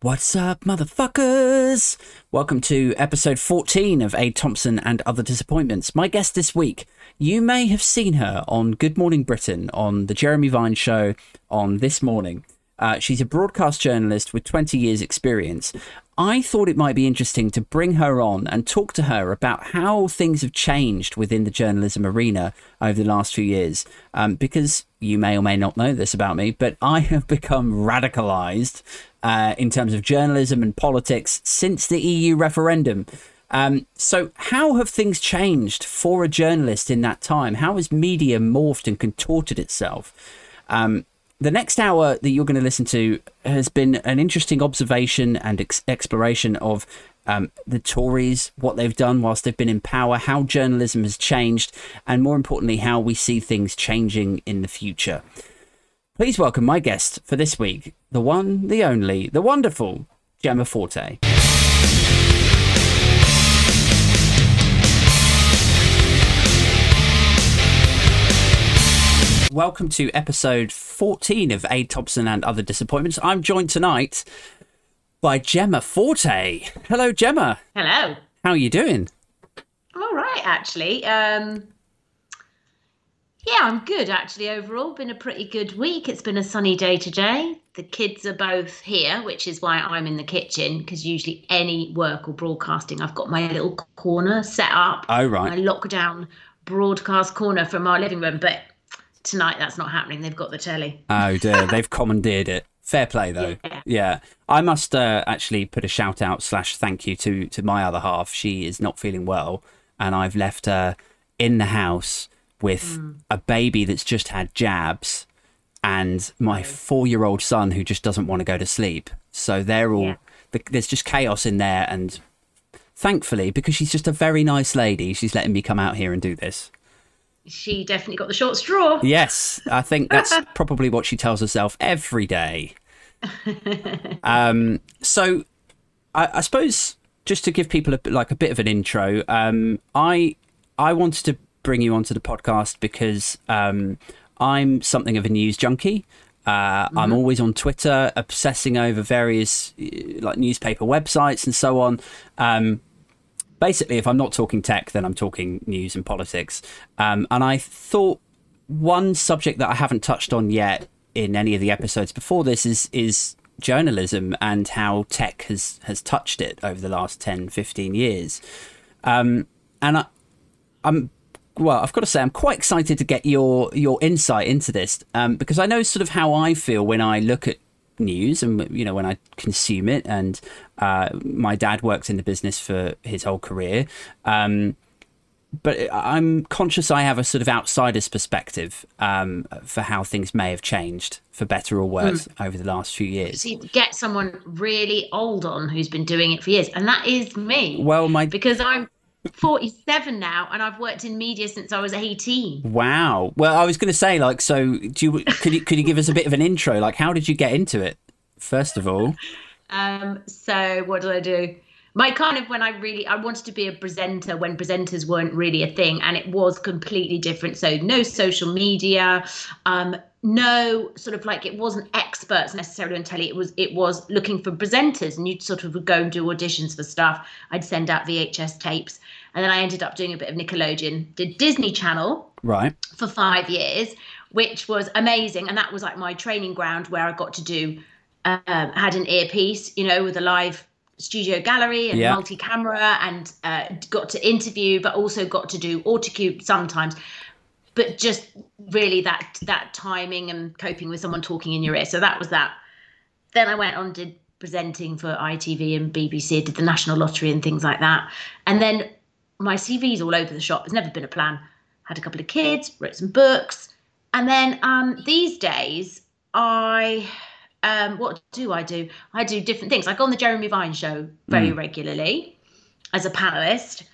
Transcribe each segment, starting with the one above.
What's up, motherfuckers? Welcome to episode 14 of Aid Thompson and Other Disappointments. My guest this week, you may have seen her on Good Morning Britain, on The Jeremy Vine Show, on This Morning. Uh, she's a broadcast journalist with 20 years' experience. I thought it might be interesting to bring her on and talk to her about how things have changed within the journalism arena over the last few years. Um, because you may or may not know this about me, but I have become radicalized uh, in terms of journalism and politics since the EU referendum. Um, so, how have things changed for a journalist in that time? How has media morphed and contorted itself? Um, the next hour that you're going to listen to has been an interesting observation and ex- exploration of um, the Tories, what they've done whilst they've been in power, how journalism has changed, and more importantly, how we see things changing in the future. Please welcome my guest for this week, the one, the only, the wonderful Jemma Forte. Welcome to episode 14 of Aid Thompson and Other Disappointments. I'm joined tonight by Jemma Forte. Hello, Jemma. Hello. How are you doing? I'm all right, actually. Um, yeah, I'm good, actually, overall. Been a pretty good week. It's been a sunny day today. The kids are both here, which is why I'm in the kitchen, because usually any work or broadcasting, I've got my little corner set up. Oh, right. My lockdown broadcast corner from our living room. But tonight, that's not happening. They've got the telly. Oh, dear. They've commandeered it. Fair play, though. Yeah. Yeah. I must uh, actually put a shout out slash thank you to, to my other half. She is not feeling well, and I've left her in the house with a baby that's just had jabs and my four year old son who just doesn't want to go to sleep. So they're all, Yeah. th there's just chaos in there. And thankfully, because she's just a very nice lady, she's letting me come out here and do this. She definitely got the short straw. Yes, I think that's probably what she tells herself every day. um, so, I, I suppose just to give people a, bit- like a bit of an intro, um, I I wanted to bring you onto the podcast because um, I'm something of a news junkie. Uh, I'm always on Twitter, obsessing over various uh, like newspaper websites and so on. Um, basically, if I'm not talking tech, then I'm talking news and politics. Um, and I thought one subject that I haven't touched on yet in any of the episodes before this is is journalism and how tech has has touched it over the last 10 15 years um and I, i'm well i've got to say i'm quite excited to get your your insight into this um because i know sort of how i feel when i look at news and you know when i consume it and uh my dad worked in the business for his whole career um but I'm conscious I have a sort of outsider's perspective um, for how things may have changed for better or worse over the last few years. See, get someone really old on who's been doing it for years, and that is me. Well, my because I'm 47 now and I've worked in media since I was 18. wow. Well, I was going to say, like, so do you could you could you give us a bit of an intro? Like, how did you get into it? First of all, Um, so what did I do? My kind of when I really I wanted to be a presenter when presenters weren't really a thing, and it was completely different. So no social media, um, no sort of like it wasn't experts necessarily on telly. It was it was looking for presenters, and you'd sort of would go and do auditions for stuff. I'd send out VHS tapes, and then I ended up doing a bit of Nickelodeon, did Disney Channel, right? for five years, which was amazing. And that was like my training ground where I got to do, um, had an earpiece, you know, with a live studio gallery and Yeah. multi camera and uh, got to interview, but also got to do autocue sometimes. But just really that that timing and coping with someone talking in your ear. So that was that. Then I went on did presenting for ITV and BBC, did the National Lottery and things like that. And then my CV's all over the shop. There's never been a plan. Had a couple of kids, wrote some books, and then um, these days I um, what do I do? I do different things. I go on the Jeremy Vine show very regularly as a panelist,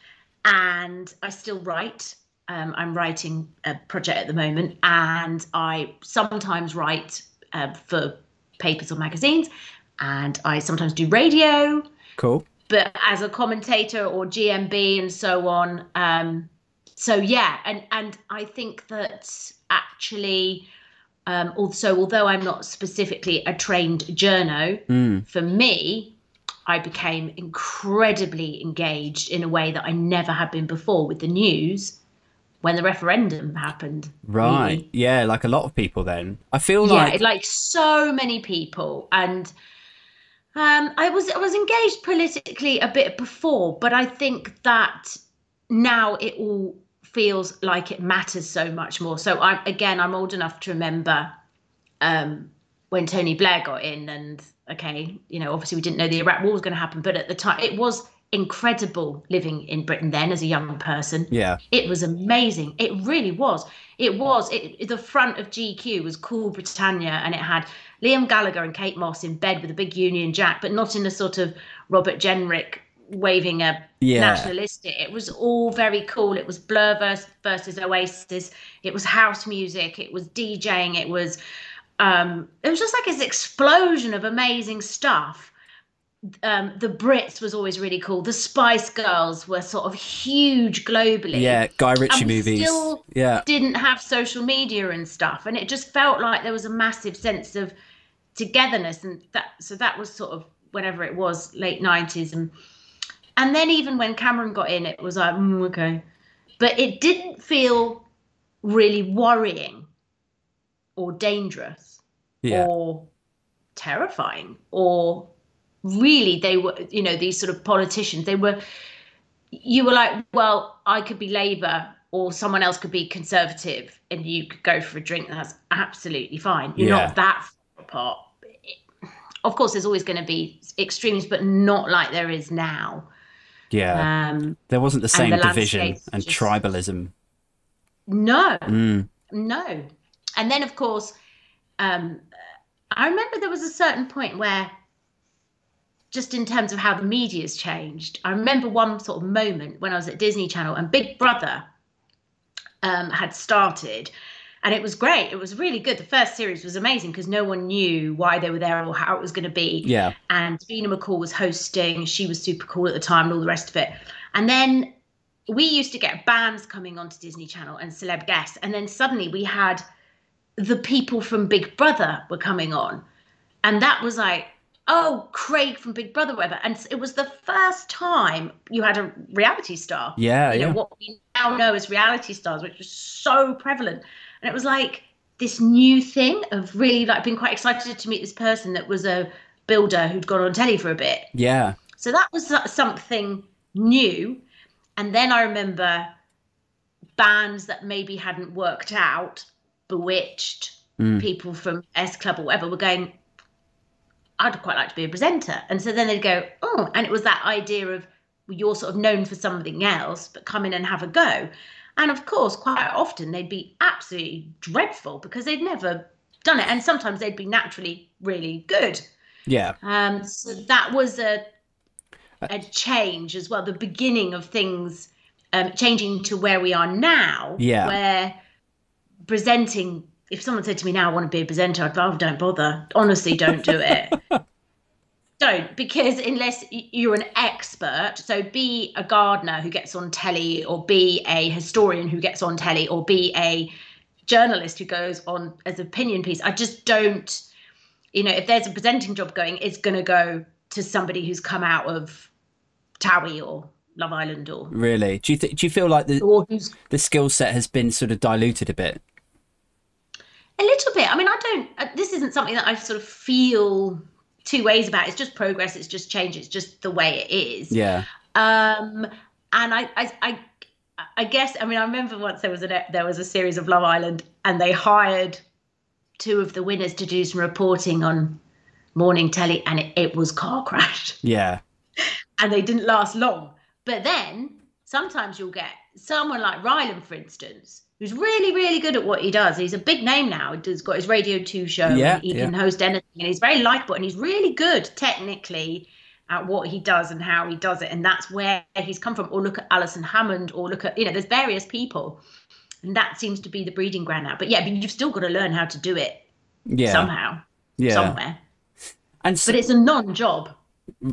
and I still write. Um, I'm writing a project at the moment, and I sometimes write uh, for papers or magazines, and I sometimes do radio Cool. But as a commentator or GMB and so on. Um, so yeah, and and I think that actually Um, also, although I'm not specifically a trained journo, Mm. for me, I became incredibly engaged in a way that I never had been before with the news when the referendum happened. Right. really. Yeah, like a lot of people then. I feel Yeah, like like so many people, and um, I was I was engaged politically a bit before, but I think that now it all feels like it matters so much more. So I again, I'm old enough to remember um, when Tony Blair got in, and okay, you know, obviously we didn't know the Iraq War was going to happen, but at the time it was incredible living in Britain then as a young person. yeah. It was amazing. It really was. It was. It, the front of GQ was Cool Britannia, and it had Liam Gallagher and Kate Moss in bed with a big Union Jack, but not in a sort of Robert Jenrick waving a Yeah. nationalistic. It was all very cool. It was Blur versus, versus Oasis. It was house music. It was DJing. It was. Um, it was just like this explosion of amazing stuff um, the Brits was always really cool. The Spice Girls were sort of huge globally. Yeah, Guy Ritchie movies. still Yeah. Didn't have social media and stuff, and it just felt like there was a massive sense of togetherness, and that so that was sort of whenever it was late nineties, and and then even when Cameron got in, it was like mm, okay, but it didn't feel really worrying or dangerous Yeah. or terrifying or really they were you know these sort of politicians they were you were like well i could be labour or someone else could be conservative and you could go for a drink that's absolutely fine you're Yeah. not that far apart of course there's always going to be extremes but not like there is now Yeah. um there wasn't the same the division and just- tribalism. no Mm. No. And then, of course, um, I remember there was a certain point where, just in terms of how the media's changed, I remember one sort of moment when I was at Disney Channel and Big Brother um, had started. And it was great. It was really good. The first series was amazing because no one knew why they were there or how it was going to be Yeah. and Davina McCall was hosting. She was super cool at the time and all the rest of it. And then we used to get bands coming onto Disney Channel and celeb guests. And then suddenly we had the people from Big Brother were coming on. And that was like, oh, Craig from Big Brother, whatever. And it was the first time you had a reality star. Yeah, You know, yeah. what we now know as reality stars, which was so prevalent. And it was like this new thing of really like being quite excited to meet this person that was a builder who'd gone on telly for a bit. Yeah. So that was something new. And then I remember bands that maybe hadn't worked out, Bewitched, Mm. people from S Club or whatever were going, I'd quite like to be a presenter. And so then they'd go, oh, and it was that idea of you're sort of known for something else, but come in and have a go. And of course, quite often they'd be absolutely dreadful because they'd never done it. And sometimes they'd be naturally really good. Yeah. Um, so that was a a change as well, the beginning of things um, changing to where we are now, Yeah. where presenting. If someone said to me now, "I want to be a presenter," I'd go, oh, "Don't bother. Honestly, don't do it. don't because unless you're an expert, so be a gardener who gets on telly, or be a historian who gets on telly, or be a journalist who goes on as an opinion piece. I just don't you know, if there's a presenting job going, it's going to go to somebody who's come out of Towie or Love Island or Really. Do you th- do you feel like the the skill set has been sort of diluted a bit? A little bit. I mean, I don't. uh, This isn't something that I sort of feel two ways about. It's just progress. It's just change. It's just the way it is. Yeah. Um, and I, I, I, I guess. I mean, I remember once there was a there was a series of Love Island, and they hired two of the winners to do some reporting on morning telly, and it, it was car crash. Yeah. and they didn't last long. But then sometimes you'll get someone like Rylan, for instance, who's really, really good at what he does. He's a big name now. He's got his Radio 2 show. Yeah, he yeah. can host anything. And he's very likable and he's really good technically at what he does and how he does it. And that's where he's come from. Or look at Alison Hammond or look at, you know, there's various people. And that seems to be the breeding ground now. But yeah, but you've still got to learn how to do it Yeah. somehow, yeah. somewhere. And so, But it's a non job.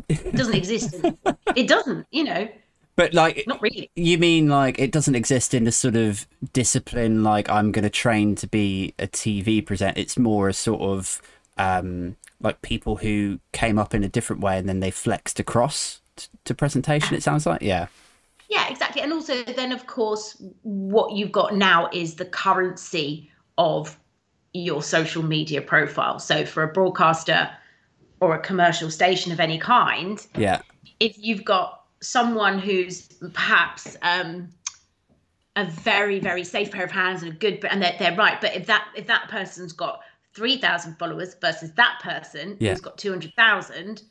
It doesn't exist. it doesn't, you know. But like, Not really. you mean like it doesn't exist in the sort of discipline like I'm going to train to be a TV presenter. It's more a sort of um, like people who came up in a different way and then they flexed across t- to presentation. It sounds like, yeah, Yeah, exactly. And also, then of course, what you've got now is the currency of your social media profile. So for a broadcaster or a commercial station of any kind, yeah, if you've got someone who's perhaps um, a very very safe pair of hands and a good and they're, they're right but if that if that person's got 3000 followers versus that person Yeah. who's got 200000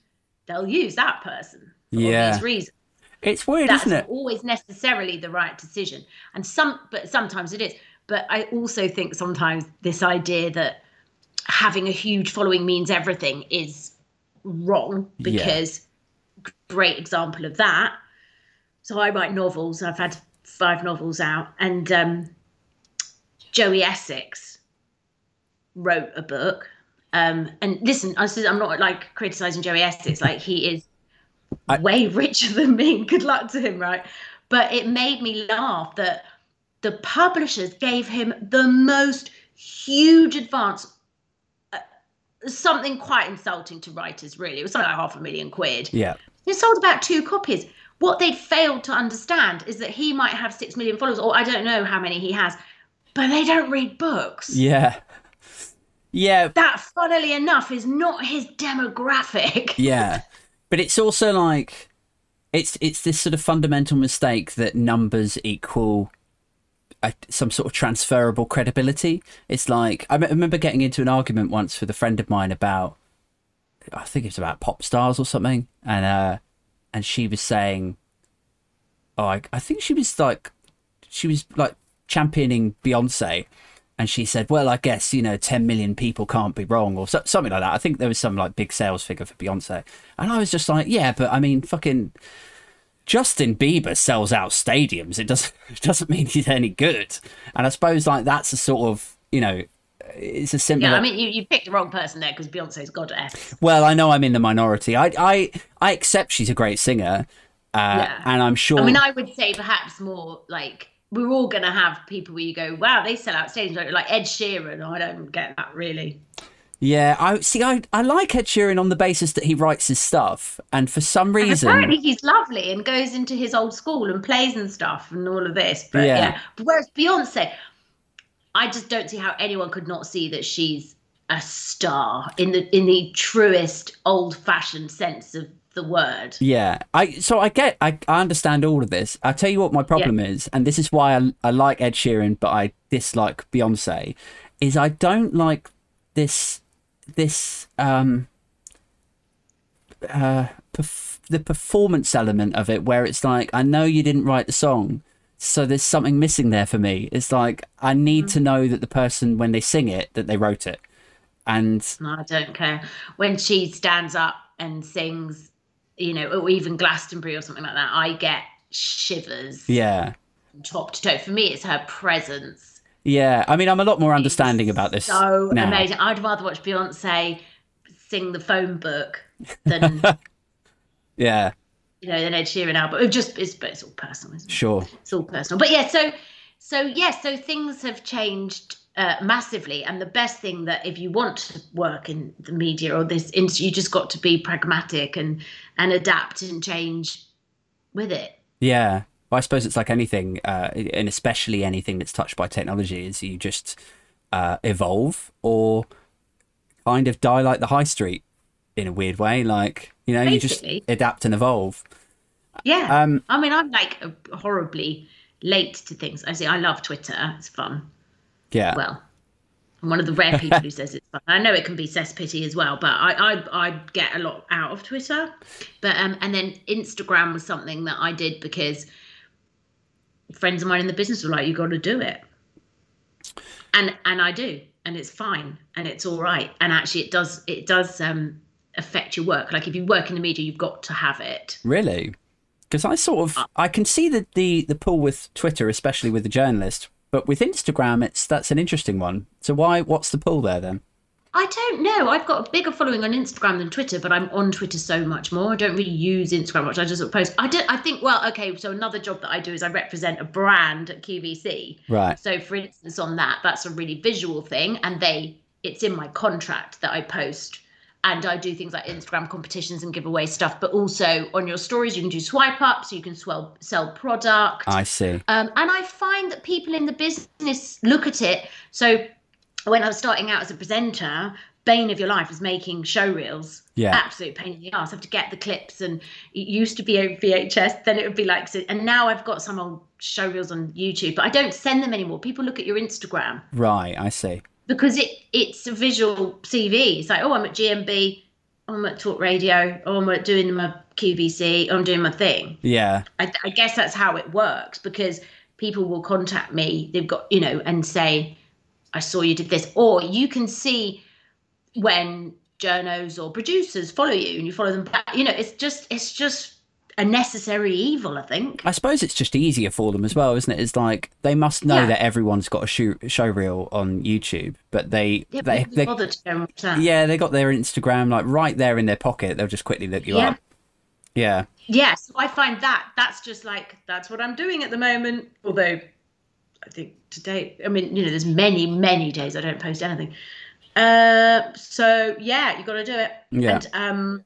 they'll use that person for Yeah. obvious reasons it's weird, that's isn't it? always necessarily the right decision and some but sometimes it is but i also think sometimes this idea that having a huge following means everything is wrong Yeah. Great example of that. So i write novels. I've had five novels out. And um, joey essex wrote a book. Um, and listen I i'm not like criticizing joey essex. Like he is I- way richer than me. Good luck to him right? But it made me laugh that the publishers gave him the most huge advance uh, something quite insulting to writers really. It was something like half a million quid. Yeah, he sold about two copies. What they'd failed to understand is that he might have six million followers, or I don't know how many he has, but they don't read books. yeah, yeah, That, funnily enough, is not his demographic. yeah. But it's also like it's it's this sort of fundamental mistake that numbers equal a, some sort of transferable credibility. It's like I I remember getting into an argument once with a friend of mine about I think it's about pop stars or something, and uh, and she was saying, oh, I, I think she was like, she was like championing Beyonce, and she said, well, I guess you know, ten million people can't be wrong, or so, something like that. I think there was some like big sales figure for Beyonce, and I was just like, yeah, but I mean, fucking. Justin Bieber sells out stadiums. It doesn't it doesn't mean he's any good. And I suppose like that's a sort of you know it's a similar. Yeah, I mean, you, you picked the wrong person there because Beyonce's goddess. Well, I know I'm in the minority. I I I accept she's a great singer, uh, Yeah. and I'm sure. I mean, I would say perhaps more like we're all going to have people where you go, wow, they sell out stages like Ed Sheeran. I don't get that really. yeah, I see. I I like Ed Sheeran on the basis that he writes his stuff, and for some reason, Apparently he's lovely and goes into his old school and plays and stuff and all of this. But Yeah. yeah. But whereas Beyonce, I just don't see how anyone could not see that she's a star in the in the truest old fashioned sense of the word. Yeah, I so I get I, I understand all of this. I tell you what my problem is, and this is why I I like Ed Sheeran, but I dislike Beyonce, is I don't like this this um uh perf- the performance element of it where it's like I know you didn't write the song. So there's something missing there for me. It's like I need to mm. know that the person when they sing it that they wrote it. And No, I don't care. When she stands up and sings, you know, or even Glastonbury or something like that, I get shivers yeah. top to toe. For me, it's her presence. Yeah, I mean, I'm a lot more understanding about this So now. amazing. I'd rather watch Beyonce sing the phone book than Yeah, you know than Ed Sheeran album. It just it's but it's all personal, isn't it? sure. It's all personal. But yeah, so so yeah, so things have changed uh, massively, and the best thing that if you want to work in the media or this industry, you just got to be pragmatic and and adapt and change with it. Yeah. Well, I suppose it's like anything, uh, and especially anything that's touched by technology, is you just uh, evolve or kind of die like the high street in a weird way. Like, you know, you just adapt and evolve. Yeah. Um, I mean, I'm like horribly late to things. I say I love Twitter. It's fun. Yeah. well, I'm one of the rare people who says it's fun. I know it can be cesspity as well, but I, I I get a lot out of Twitter. But um, and then Instagram was something that I did because friends of mine in the business were like, "You got to do it," and and I do, and it's fine, and it's all right, and actually it does it does um affect your work. Like if you work in the media, you've got to have it. Really? Because I sort of uh, I can see the, the the pull with Twitter, especially with the journalist, but with Instagram, it's that's an interesting one. So why? What's the pull there then? I don't know. I've got a bigger following on Instagram than Twitter, but I'm on Twitter so much more. I don't really use Instagram much. I just post. I don't. I think. Well, okay. So another job that I do is I represent a brand at QVC. Right. So for instance, on that, that's a really visual thing, and they it's in my contract that I post. And I do things like Instagram competitions and giveaway stuff, but also on your stories, you can do swipe ups, you can sell sell product. I see. Um, and I find that people in the business look at it. So when I was starting out as a presenter, bane of your life was making show reels. Yeah. Absolute pain in the ass. I have to get the clips, and it used to be a VHS. Then it would be like, and now I've got some old show reels on YouTube, but I don't send them anymore. People look at your Instagram Right, I see. Because it it's a visual CV. It's like, oh, I'm at GMB, I'm at Talk Radio, oh, I'm at doing my QVC, oh, I'm doing my thing. Yeah. I, I guess that's how it works because people will contact me. They've got you know and say, I saw you did this, or you can see when journos or producers follow you and you follow them back. You know, it's just it's just a necessary evil. I think. I suppose it's just easier for them as well, isn't it? It's like they must know Yeah. that everyone's got a show, show reel on YouTube, but they Yeah, they, they bother to go and watch that. yeah they got their Instagram like right there in their pocket. They'll just quickly look you Yeah. up. Yeah. Yeah. Yes, I find that that's just like that's what I'm doing at the moment. Although I think today, I mean, you know, there's many, many days I don't post anything. Uh, so yeah, you've got to do it. Yeah. And um,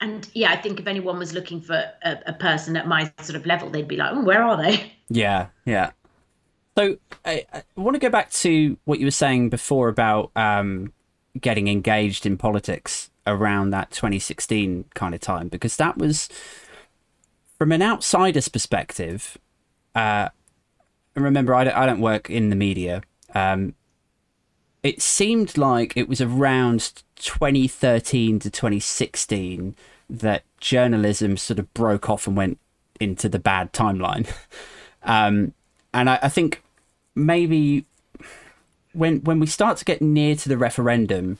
and yeah, I think if anyone was looking for a, a person at my sort of level, they'd be like, oh, where are they? Yeah, yeah. So I, I want to go back to what you were saying before about um, getting engaged in politics around that 2016 kind of time, because that was, from an outsider's perspective, uh, and remember, I don't, I don't work in the media. Um, it seemed like it was around 2013 to 2016 that journalism sort of broke off and went into the bad timeline. Um, and I, I think maybe when when we start to get near to the referendum,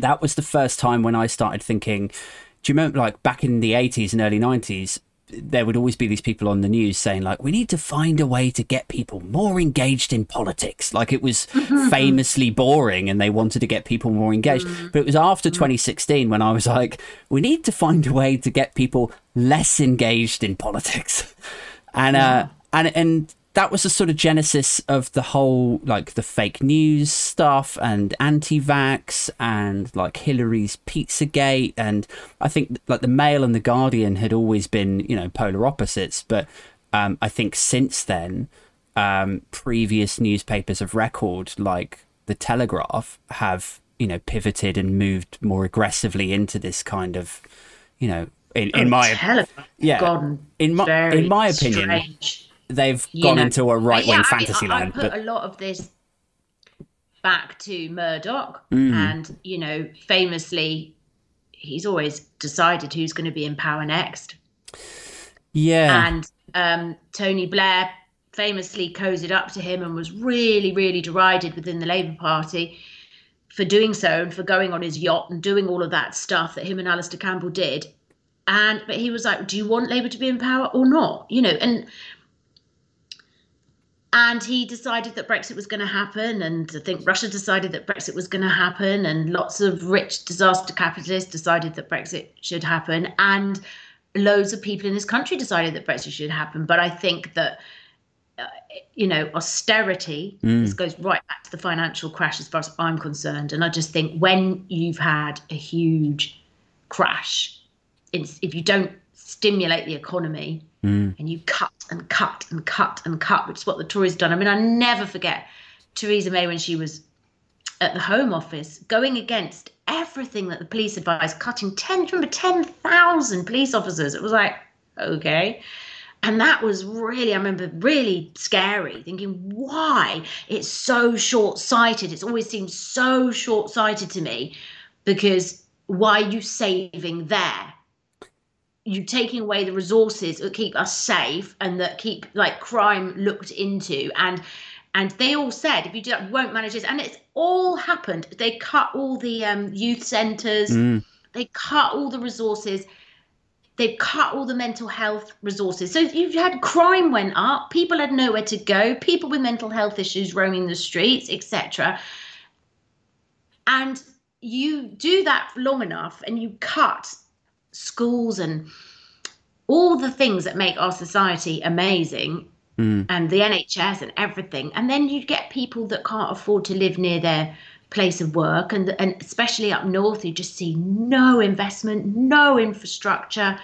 that was the first time when I started thinking. Do you remember, like back in the eighties and early nineties, there would always be these people on the news saying, like, we need to find a way to get people more engaged in politics. Like it was famously boring, and they wanted to get people more engaged. But it was after 2016 when I was like, we need to find a way to get people less engaged in politics. and uh and and that was the sort of genesis of the whole like the fake news stuff and anti-vax and like Hillary's Pizzagate. And I think like the Mail and the Guardian had always been you know polar opposites. But um, I think since then um, previous newspapers of record like the Telegraph have you know pivoted and moved more aggressively into this kind of you know in, in my Telegraph yeah, in my- in my opinion, strange. They've gone know. into a right wing Yeah, I mean, fantasy I, I land. put But a lot of this back to Murdoch, Mm. and you know, famously, he's always decided who's going to be in power next. yeah, And um, Tony Blair famously cozied up to him and was really, really derided within the Labour Party for doing so and for going on his yacht and doing all of that stuff that him and Alistair Campbell did. And but he was like, "Do you want Labour to be in power or not?" You know, and and he decided that Brexit was going to happen, and I think Russia decided that Brexit was going to happen, and lots of rich disaster capitalists decided that Brexit should happen, and loads of people in this country decided that Brexit should happen. But I think that uh, you know austerity. This goes right back to the financial crash, as far as I'm concerned, and I just think when you've had a huge crash, if you don't stimulate the economy Mm. and you cut and cut and cut and cut, which is what the Tories done. I mean, I never forget Theresa May when she was at the Home Office going against everything that the police advised, cutting 10, remember 10,000 police officers. It was like, okay. And that was really, I remember, really scary, thinking, why? It's so short sighted. It's always seemed so short sighted to me because why are you saving there? You taking away the resources that keep us safe and that keep like crime looked into. And and they all said if you do that won't manage this. And it's all happened. They cut all the um, youth centers they cut all the resources. They've cut all the mental health resources. So you've had crime went up people had nowhere to go people with mental health issues roaming the streets etc And you do that long enough and you cut schools and all the things that make our society amazing Mm. and the NHS and everything. And then you get people that can't afford to live near their place of work and and especially up north you just see no investment, no infrastructure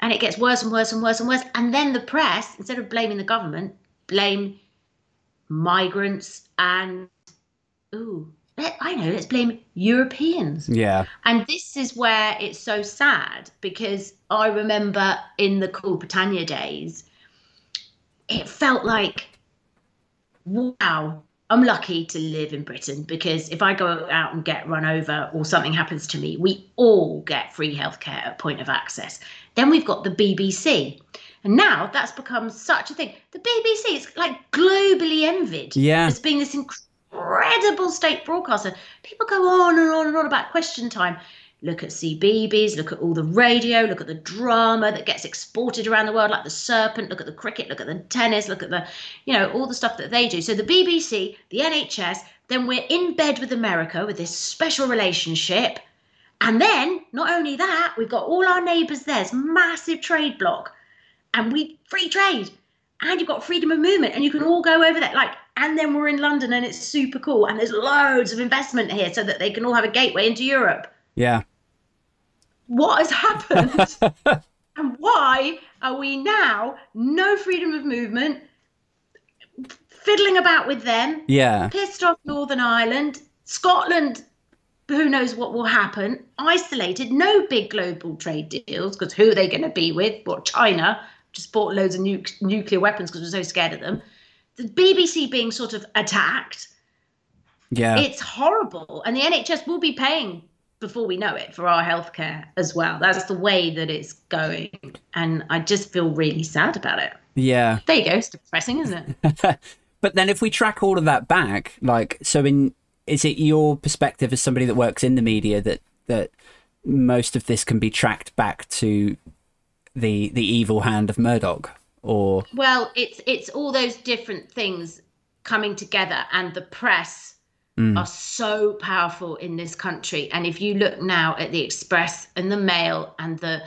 and it gets worse and worse and worse and worse and then the press instead of blaming the government blame migrants and ooh let, I know let's blame Europeans. Yeah. And this is where it's so sad because I remember in the Cool Britannia days, it felt like, wow, I'm lucky to live in Britain because if I go out and get run over or something happens to me, we all get free healthcare at point of access. Then we've got the BBC. And now that's become such a thing. The BBC is like globally envied Yeah. as being this incredible state broadcaster. People go on and on and on about question time. Look at CBeebies, look at all the radio, look at the drama that gets exported around the world, like the Serpent, look at the cricket, look at the tennis, look at the, you know, all the stuff that they do. So the BBC, the NHS, then we're in bed with America with this special relationship. And then, not only that, we've got all our neighbours there's massive trade bloc, and we free trade, and you've got freedom of movement, and you can all go over there. Like, and then we're in London, and it's super cool, and there's loads of investment here, so that they can all have a gateway into Europe. Yeah. What has happened, and why are we now no freedom of movement, fiddling about with them, Yeah. pissed off Northern Ireland, Scotland. Who knows what will happen? Isolated, no big global trade deals because who are they going to be with? What China just bought loads of nu- nuclear weapons because we're so scared of them. The BBC being sort of attacked. Yeah. It's horrible, and the NHS will be paying before we know it for our healthcare as well. That's the way that it's going, and I just feel really sad about it. yeah. There you go. It's depressing, isn't it? But then if we track all of that back, like so in is it your perspective as somebody that works in the media that that most of this can be tracked back to the the evil hand of Murdoch or Well, it's it's all those different things coming together, and the press mm. are so powerful in this country. And if you look now at the Express and the Mail and the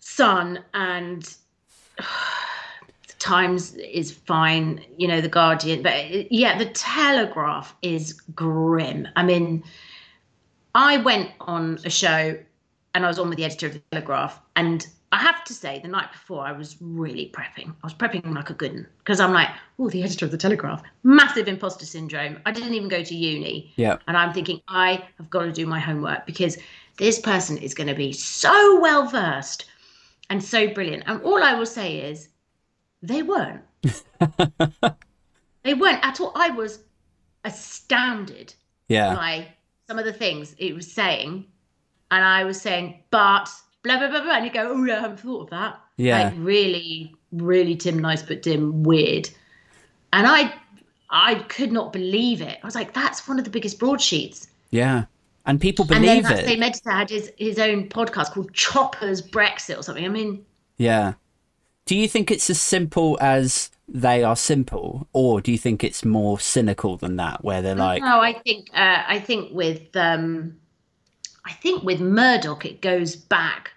Sun and the Times is fine, you know, the Guardian, but yeah, the Telegraph is grim. I mean, I went on a show and I was on with the editor of the Telegraph, and I have to say, the night before, I was really prepping. I was prepping like a good one because I'm like, oh, the editor of the Telegraph, massive imposter syndrome. I didn't even go to uni, yeah and I'm thinking I have got to do my homework because this person is going to be so well versed and so brilliant. And all I will say is, they weren't. they weren't at all. I was astounded yeah by some of the things it was saying, and I was saying, but blah blah blah blah, and you go, oh yeah, I haven't thought of that. Yeah. like really, really Tim nice, but Tim weird, and I, I could not believe it. I was like, that's one of the biggest broadsheets. yeah and people And then believe that it same editor had his his own podcast called Choppers Brexit or something. I mean, yeah do you think it's as simple as they are simple or do you think it's more cynical than that where they're like no, I think uh, I think with um, I think with Murdoch it goes back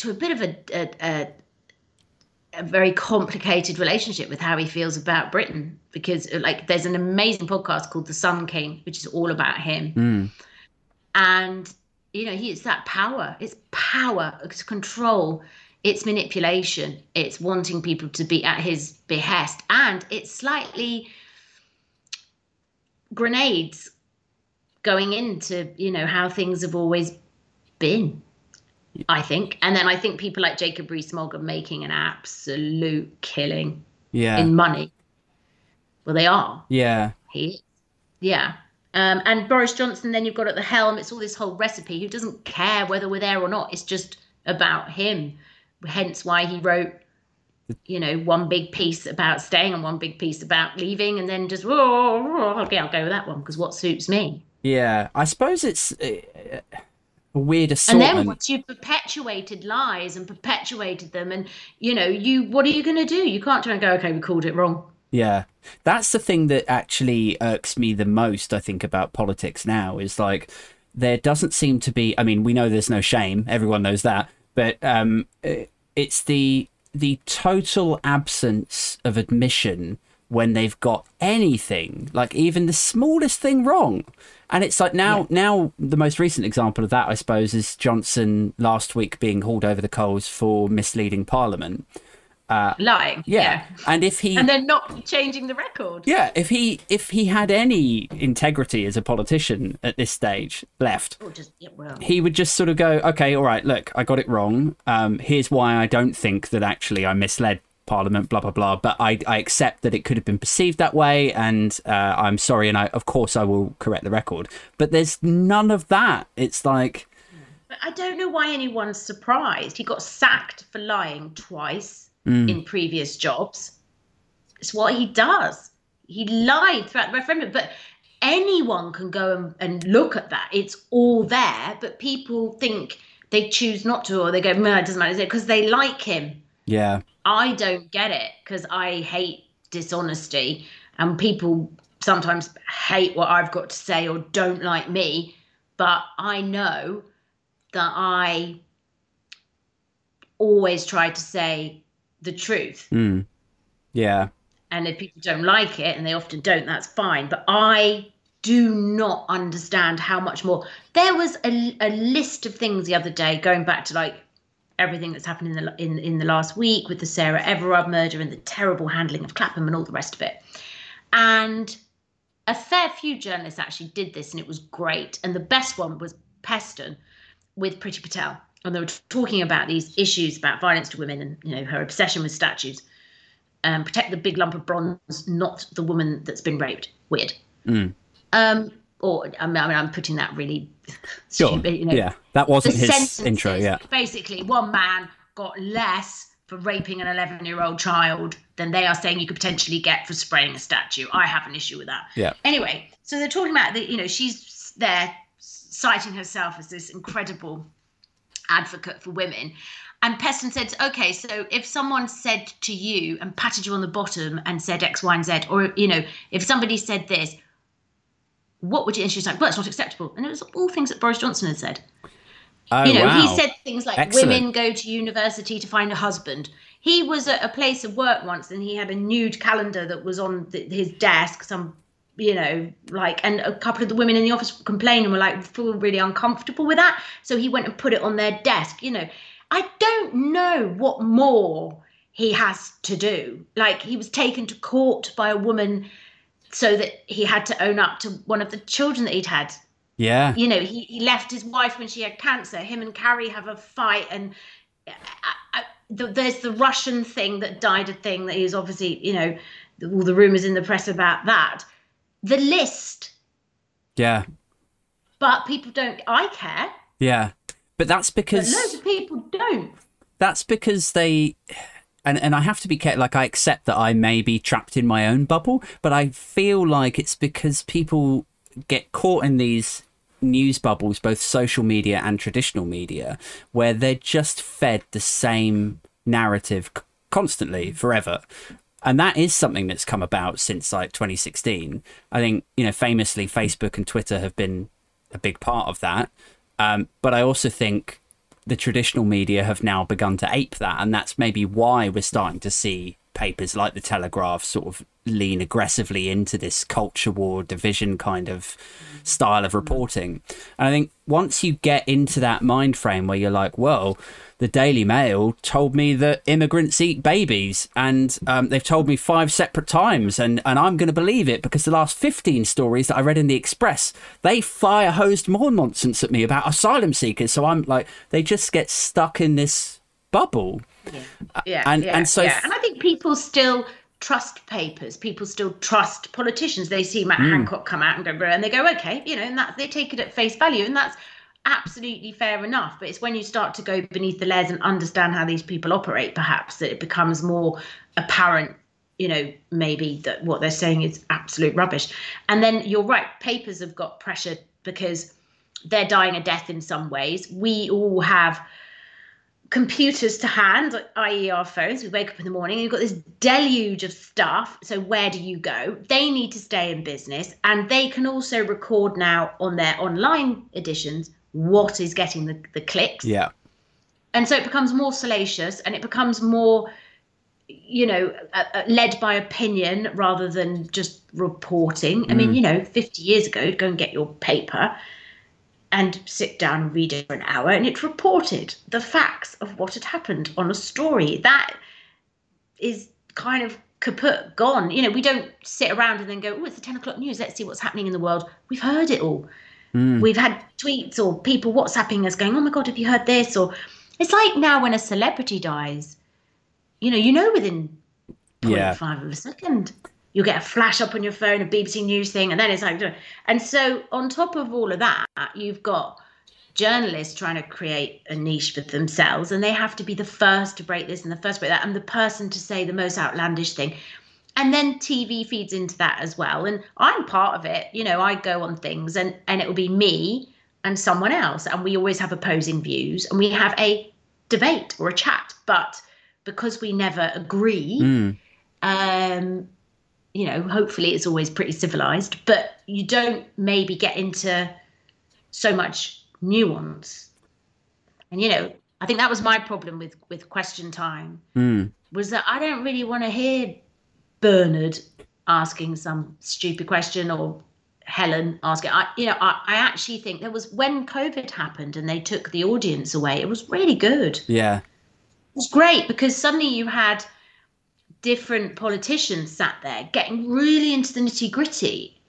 to a bit of a, a, a a very complicated relationship with how he feels about Britain because like there's an amazing podcast called The Sun King which is all about him. Mm, and you know he it's that power. It's power it's control. It's manipulation. It's wanting people to be at his behest. And it's slightly grenades going into you know how things have always been i think. And then i think people like jacob rees-mogg are making an absolute killing yeah. in money. Well they are. Yeah. He yeah. Um, and boris johnson then you've got at the helm it's all this whole recipe. Who doesn't care whether we're there or not? It's just about him. Hence why he wrote you know one big piece about staying and one big piece about leaving and then just oh, okay i'll go with that one because what suits me. Yeah. I suppose it's uh, a weird and then once you've perpetuated lies and perpetuated them and you know you what are you going to do? You can't try and go okay we called it wrong. Yeah. That's the thing that actually irks me the most, I think, about politics now is like there doesn't seem to be I mean, we know there's no shame, everyone knows that, but um it's the the total absence of admission when they've got anything, like even the smallest thing wrong. And it's like now, yeah. now the most recent example of that, I suppose, is Johnson last week being hauled over the coals for misleading Parliament. Uh, lying yeah. yeah. and if he and then not changing the record yeah if he if he had any integrity as a politician at this stage left just, yeah, well. he would just sort of go okay all right look i got it wrong um, here's why i don't think that actually i misled parliament blah blah blah but i i accept that it could have been perceived that way and uh, i'm sorry and i of course i will correct the record but there's none of that it's like I don't know why anyone's surprised. He got sacked for lying twice mm. in previous jobs. It's what he does. He lied throughout the referendum, but anyone can go and, and look at that. It's all there, but people think they choose not to, or they go, "No, it doesn't matter," because they like him. Yeah, I don't get it because I hate dishonesty, and people sometimes hate what I've got to say or don't like me. But I know that I always try to say the truth. Mm. Yeah. And if people don't like it, and they often don't, that's fine. But I do not understand how much more. There was a, a list of things the other day, going back to like everything that's happened in the in, in the last week with the Sarah Everard murder and the terrible handling of Clapham and all the rest of it. And a fair few journalists actually did this, and it was great. And the best one was Peston with Priti Patel and they were talking about these issues about violence to women and you know her obsession with statues. Um, protect the big lump of bronze, not the woman that's been raped. Weird. Mm. Um, or I mean, I'm putting that really. Sure. Stupid, you know, yeah, that wasn't his intro. Yeah. Basically, one man got less for raping an 11 year old child than they are saying you could potentially get for spraying a statue. I have an issue with that. Yeah. Anyway, so they're talking about the, you know, she's there citing herself as this incredible advocate for women. And Peston said, okay, so if someone said to you and patted you on the bottom and said X, Y, and Z, or, you know, if somebody said this, what would you, and she like, well, it's not acceptable. And it was all things that Boris Johnson had said. Oh, you know, wow. he said things like Excellent. women go to university to find a husband. He was at a place of work once and he had a nude calendar that was on the, his desk, some you know, like, and a couple of the women in the office complained and were like, feel really uncomfortable with that. So he went and put it on their desk. You know, I don't know what more he has to do. Like, he was taken to court by a woman so that he had to own up to one of the children that he'd had. Yeah. You know, he, he left his wife when she had cancer. Him and Carrie have a fight, and I, I, the, there's the Russian thing that died a thing that is obviously, you know, all the rumors in the press about that the list. Yeah. But people don't. I care. Yeah, but that's because but loads of people don't. That's because they. And, and I have to be careful. Like I accept that I may be trapped in my own bubble, but I feel like it's because people get caught in these news bubbles, both social media and traditional media, where they're just fed the same narrative constantly forever and that is something that's come about since like 2016 i think you know famously facebook and twitter have been a big part of that um, but i also think the traditional media have now begun to ape that and that's maybe why we're starting to see papers like the telegraph sort of lean aggressively into this culture war division kind of style of reporting and i think once you get into that mind frame where you're like well the Daily Mail told me that immigrants eat babies, and um, they've told me five separate times, and, and I'm going to believe it because the last 15 stories that I read in the Express, they fire hosed more nonsense at me about asylum seekers. So I'm like, they just get stuck in this bubble. Yeah, yeah and, yeah, and so, yeah. and I think people still trust papers. People still trust politicians. They see Matt mm. Hancock come out and go, and they go, okay, you know, and that they take it at face value, and that's absolutely fair enough. But it's when you start to go beneath the layers and understand how these people operate, perhaps, that it becomes more apparent, you know, maybe that what they're saying is absolute rubbish. And then you're right, papers have got pressure because they're dying a death in some ways. We all have computers to hand, i.e., our phones. We wake up in the morning and you've got this deluge of stuff. So, where do you go? They need to stay in business and they can also record now on their online editions what is getting the, the clicks. Yeah. And so it becomes more salacious and it becomes more, you know, uh, uh, led by opinion rather than just reporting. I mean, you know, 50 years ago, go and get your paper and sit down and read it for an hour and it reported the facts of what had happened on a story that is kind of kaput gone. You know we don't sit around and then go oh it's the 10 o'clock news. Let's see what's happening in the world. We've heard it all. Hmm. We've had tweets or people whatsapping us going oh my god have you heard this? Or it's like now when a celebrity dies you know you know within 0.5 Yeah. of a second you'll get a flash up on your phone, a BBC News thing, and then it's like, and so on top of all of that, you've got journalists trying to create a niche for themselves, and they have to be the first to break this and the first to break that, and the person to say the most outlandish thing. And then TV feeds into that as well. And I'm part of it. You know, I go on things and, and it will be me and someone else. And we always have opposing views and we have a debate or a chat. But because we never agree, Mm. um, you know, hopefully it's always pretty civilized, but you don't maybe get into so much nuance. And you know, I think that was my problem with with question time Mm. was that I don't really want to hear Bernard asking some stupid question or Helen asking. I, you know, I, I actually think there was when COVID happened and they took the audience away. It was really good. Yeah. It was great because suddenly you had different politicians sat there getting really into the nitty gritty,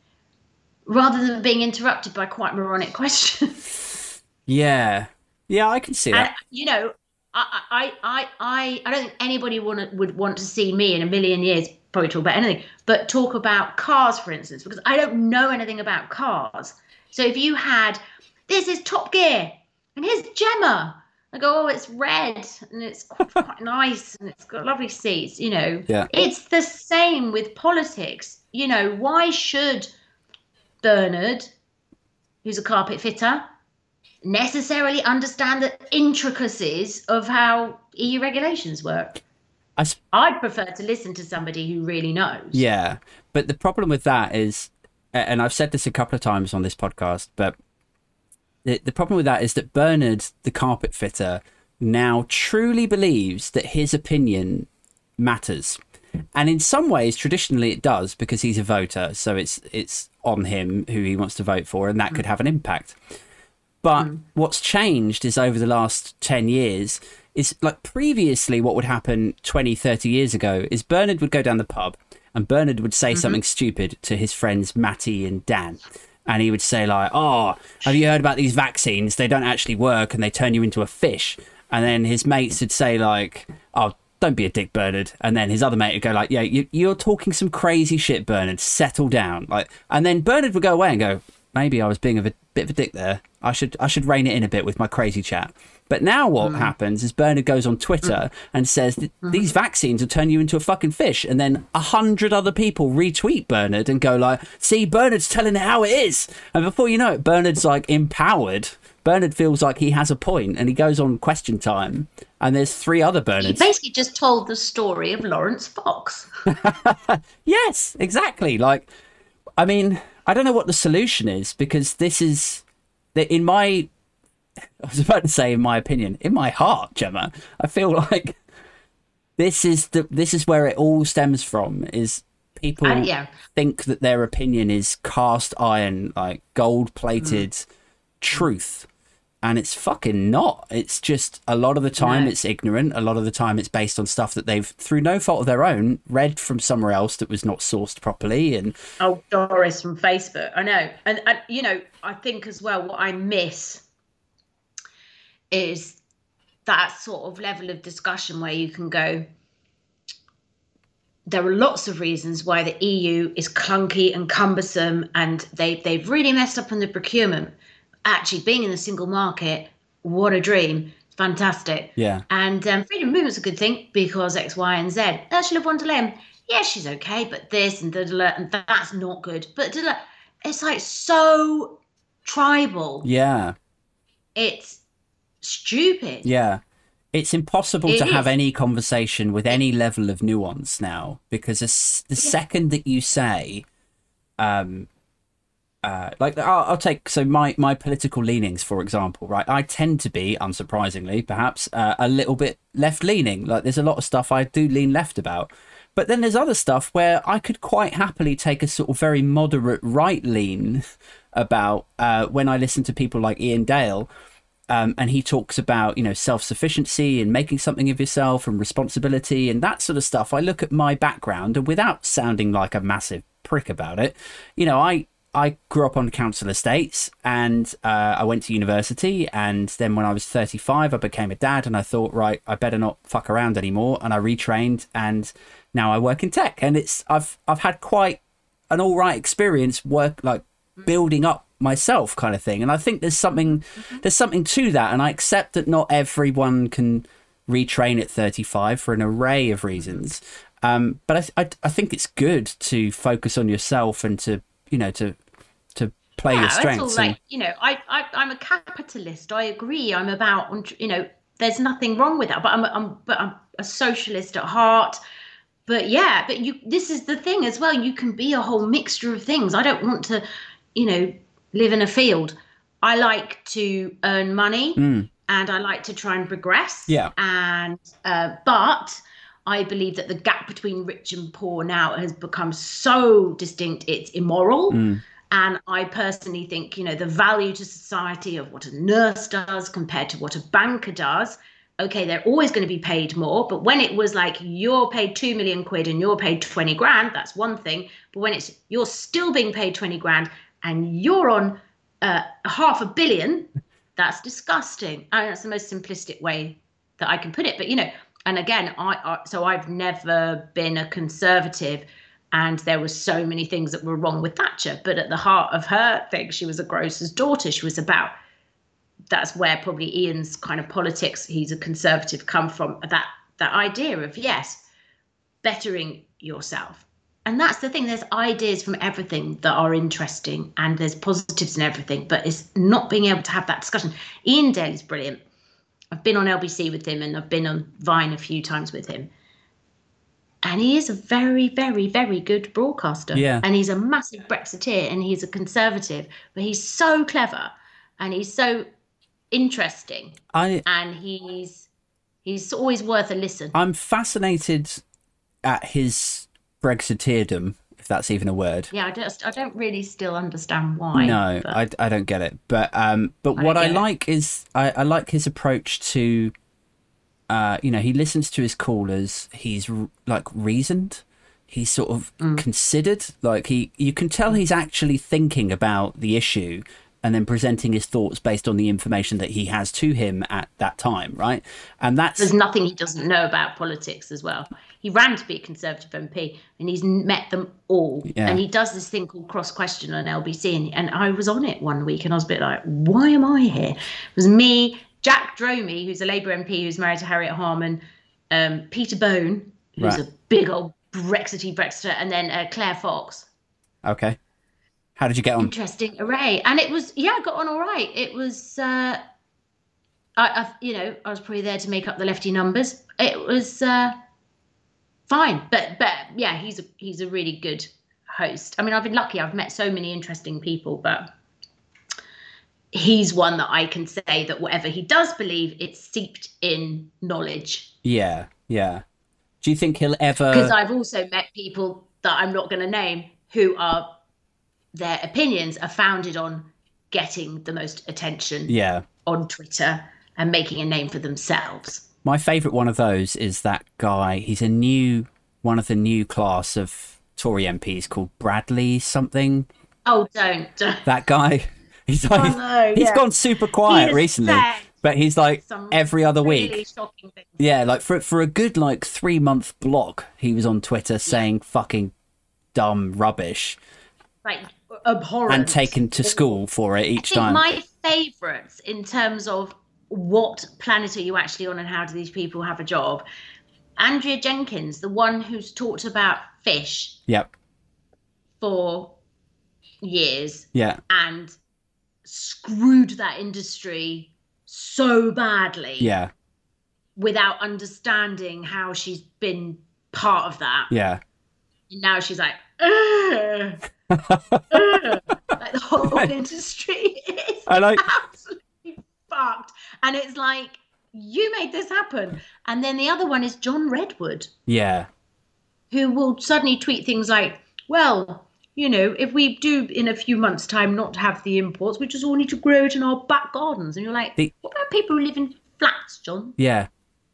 rather than being interrupted by quite moronic questions. Yeah. Yeah, I can see And that. you know, I, I, I, I, I don't think anybody want would want to see me in a million years probably talk about anything, but talk about cars, for instance, because I don't know anything about cars. So if you had, this is Top Gear, and here's Jemma. I go, oh, it's red and it's quite nice and it's got lovely seats. You know, Yeah. it's the same with politics. You know, why should Bernard, who's a carpet fitter, necessarily understand the intricacies of how EU regulations work. I'd prefer to listen to somebody who really knows. Yeah, but the problem with that is, and I've said this a couple of times on this podcast, but the, the problem with that is that Bernard, the carpet fitter, now truly believes that his opinion matters. And in some ways, traditionally, it does because he's a voter, so it's it's on him who he wants to vote for, and that could hmm. have an impact. But hmm. what's changed is over the last 10 years is like previously what would happen 20, 30 years ago is Bernard would go down the pub and Bernard would say mm-hmm. something stupid to his friends Matty and Dan. And he would say like, "Oh, have you heard about these vaccines? They don't actually work and they turn you into a fish." And then his mates would say like, "Oh, don't be a dick, Bernard." And then his other mate would go like, "Yeah, you, you're talking some crazy shit, Bernard. Settle down." Like, and then Bernard would go away and go, maybe I was being a bit, bit of a dick there. I should I should rein it in a bit with my crazy chat. But now what mm. happens is Bernard goes on Twitter mm. and says "Th- mm-hmm. these vaccines will turn you into a fucking fish, and then a hundred other people retweet Bernard and go like, "See, Bernard's telling it how it is," and before you know it, Bernard's like empowered. Bernard feels like he has a point, and he goes on Question Time, and there's three other Bernards. basically just told the story of Laurence Fox. Yes, exactly. Like, I mean, I don't know what the solution is because this is, that in my, I was about to say, in my opinion, in my heart, Jemma, I feel like this is the this is where it all stems from. Is people Uh, yeah. think that their opinion is cast iron, like gold plated truth. And it's fucking not. It's just a lot of the time No. it's ignorant. A lot of the time it's based on stuff that they've, through no fault of their own, read from somewhere else that was not sourced properly. And Oh, Doris from Facebook. I know. And, and, you know, I think as well, what I miss is that sort of level of discussion where you can go, there are lots of reasons why the EU is clunky and cumbersome and they, they've really messed up on the procurement. Actually, being in the single market, what a dream. It's fantastic. yeah, And um, freedom of movement's a good thing because X, Y, and Z. Ursula von der Leyen, yeah, she's okay, but this and da, and that's not good. But it's like so tribal. yeah, It's stupid. yeah. it's impossible It to have any conversation with any level of nuance now because the second that you say, um, uh, like I'll, I'll take so my my political leanings for example, right? I tend to be, unsurprisingly, perhaps uh, a little bit left leaning. Like there's a lot of stuff I do lean left about, but then there's other stuff where I could quite happily take a sort of very moderate right lean about uh, when I listen to people like Iain Dale. Um, and he talks about you know self-sufficiency and making something of yourself and responsibility and that sort of stuff. I look at my background and without sounding like a massive prick about it you know i i grew up on council estates and uh, i went to university and then when i was 35 i became a dad and i thought right i better not fuck around anymore. And i retrained and now i work in tech and it's i've i've had quite an all right experience work like building up myself kind of thing and i think there's something there's something to that and i accept that not everyone can retrain at 35 for an array of reasons um, but I, I, I think it's good to focus on yourself and to you know to to play your Yeah, strengths That's all and- like, you know, I, I, I'm a capitalist. I agree. I'm about, you know, there's nothing wrong with that. But I'm, I'm, but I'm a socialist at heart. But yeah, but you, this is the thing as well. You can be a whole mixture of things. I don't want to, you know, live in a field. I like to earn money and I like to try and progress. Mm. Yeah. And, uh, but I believe that the gap between rich and poor now has become so distinct, it's immoral. And I personally think, you know, the value to society of what a nurse does compared to what a banker does. Okay, they're always going to be paid more, but when it was like you're paid two million quid and you're paid 20 grand, that's one thing. But when it's you're still being paid 20 grand and you're on uh, half a billion, that's disgusting. I mean, that's the most simplistic way that I can put it. But you know, and again, I, I so I've never been a conservative, and there were so many things that were wrong with Thatcher. But at the heart of her thing, she was a grocer's daughter. She was about. That's where probably Iain's kind of politics. He's a conservative. Come from that that idea of yes, bettering yourself. And that's the thing. There's ideas from everything that are interesting, and there's positives in everything. But it's not being able to have that discussion. Iain Dale is brilliant. I've been on LBC with him, and I've been on Vine a few times with him. And he is a very, very, very good broadcaster. Yeah. And he's a massive Brexiteer, and he's a conservative, but he's so clever, and he's so interesting, I and he's he's always worth a listen. I'm fascinated at his Brexiteerdom, if that's even a word. Yeah, I just I don't really still understand why. No, I, I don't get it. But um, but I what I like is I, I like his approach to, uh, you know, he listens to his callers. He's r- like reasoned. He's sort of Mm. considered. Like he, you can tell he's actually thinking about the issue and then presenting his thoughts based on the information that he has to him at that time, right? And that's there's nothing he doesn't know about politics as well. He ran to be a Conservative MP and he's met them all. Yeah. And he does this thing called cross question on LBC. And, and I was on it one week and I was a bit like, why am I here? It was me, Jack Dromey, who's a Labour MP who's married to Harriet Harman, um, Peter Bone, who's Right. a big old Brexity Brexiter, and then uh, Claire Fox. okay. How did you get on? interesting array and it was yeah i got on all right it was uh I, I you know i was probably there to make up the lefty numbers it was uh fine but but yeah he's a he's a really good host i mean i've been lucky i've met so many interesting people but he's one that i can say that whatever he does believe it's seeped in knowledge Yeah, yeah. Do you think he'll ever? because I've also met people that I'm not going to name who are their opinions are founded on getting the most attention yeah. on Twitter and making a name for themselves. My favourite one of those is that guy. He's a new one of the new class of Tory MPs called Bradley something. Oh, don't. don't. That guy. He's like Oh, no, he's yeah. gone super quiet recently, but he's like every other really week. Yeah, like for for a good like three month block, he was on Twitter saying fucking dumb rubbish Like abhorrent. and taken to school for it each time. my favourites in terms of what planet are you actually on and how do these people have a job? Andrea Jenkyns, the one who's talked about fish Yep. for years Yeah. and screwed that industry so badly Yeah. without understanding how she's been part of that. Yeah. And now she's like, "Ugh, ugh." like the whole industry is I like- absolutely fucked. And it's like, you made this happen. And then the other one is John Redwood, Yeah. who will suddenly tweet things like, well, you know, if we do in a few months' time not have the imports, we just all need to grow it in our back gardens. And you're like, The- what about people who live in flats, John? Yeah.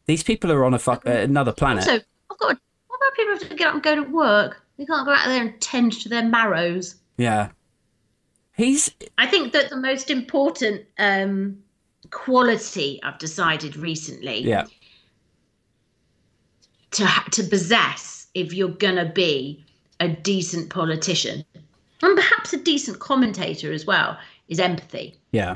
These people are on a fuck, uh, another planet. Also, I've got. What about people who have to get up and go to work? They can't go out there and tend to their marrows. yeah. He's I think that the most important um, quality I've decided recently yeah. to to possess if you're gonna be a decent politician and perhaps a decent commentator as well is empathy. Yeah.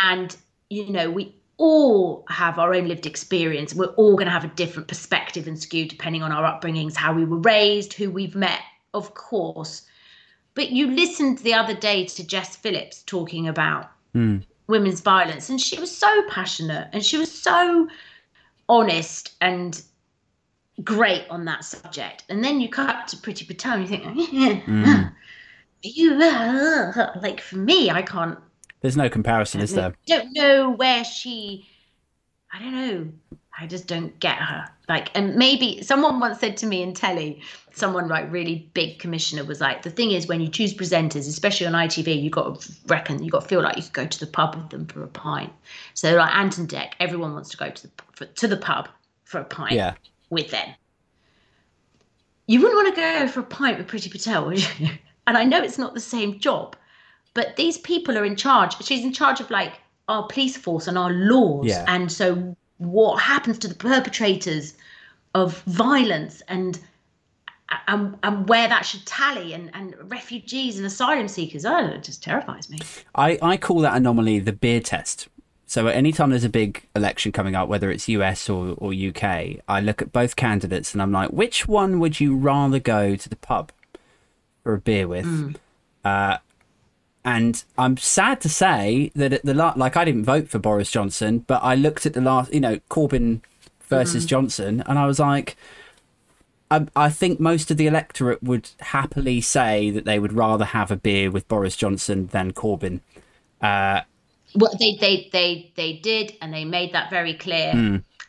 and you know we all have our own lived experience we're all going to have a different perspective and skew depending on our upbringings how we were raised who we've met of course but you listened the other day to jess phillips talking about Mm. Women's violence and she was so passionate and she was so honest and great on that subject and then you cut to Priti Patel and you think Mm. you like for me i can't There's no comparison, is there? don't know where she I don't know. I just don't get her. Like and maybe someone once said to me in telly, someone like really big commissioner was like, the thing is when you choose presenters, especially on ITV, you got to reckon you got to feel like you could go to the pub with them for a pint. So like Ant and Dec, everyone wants to go to the for, to the pub for a pint Yeah. with them. You wouldn't want to go for a pint with Priti Patel, would you? And I know it's not the same job, but these people are in charge. She's in charge of like our police force and our laws. Yeah. And so what happens to the perpetrators of violence and and, and where that should tally and, and refugees and asylum seekers, oh, it just terrifies me. I, I call that anomaly the beer test. So anytime there's a big election coming up, whether it's US or, or UK, I look at both candidates and I'm like, which one would you rather go to the pub for a beer with? Uh, and I'm sad to say that at the la- like I didn't vote for Boris Johnson, but I looked at the last, you know, Corbyn versus Johnson, and I was like, I, I think most of the electorate would happily say that they would rather have a beer with Boris Johnson than Corbyn. Uh, Well, they, they, they, they did, and they made that very clear.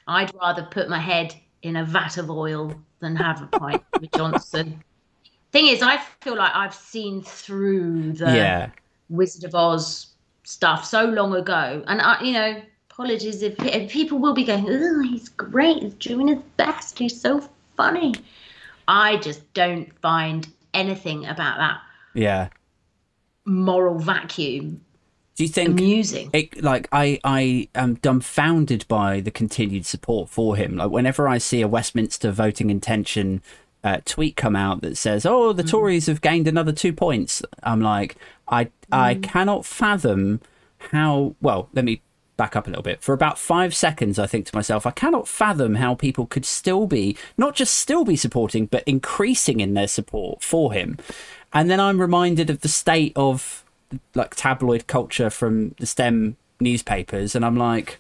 I'd rather put my head in a vat of oil than have a pint with Johnson. Thing is, I feel like I've seen through the yeah, Wizard of Oz stuff so long ago, and I, you know, apologies if, if people will be going, "Oh, he's great, he's doing his best, he's so funny." I just don't find anything about that yeah. moral vacuum Do you think amusing. it like I I am dumbfounded by the continued support for him. Like whenever I see a Westminster voting intention uh, tweet come out that says, "Oh, the mm. Tories have gained another two points," I'm like, I I mm. cannot fathom how. Well, let me back up a little bit. For about five seconds, I think to myself, I cannot fathom how people could still be not just still be supporting, but increasing in their support for him. And then I'm reminded of the state of like tabloid culture from the STEM newspapers, and I'm like,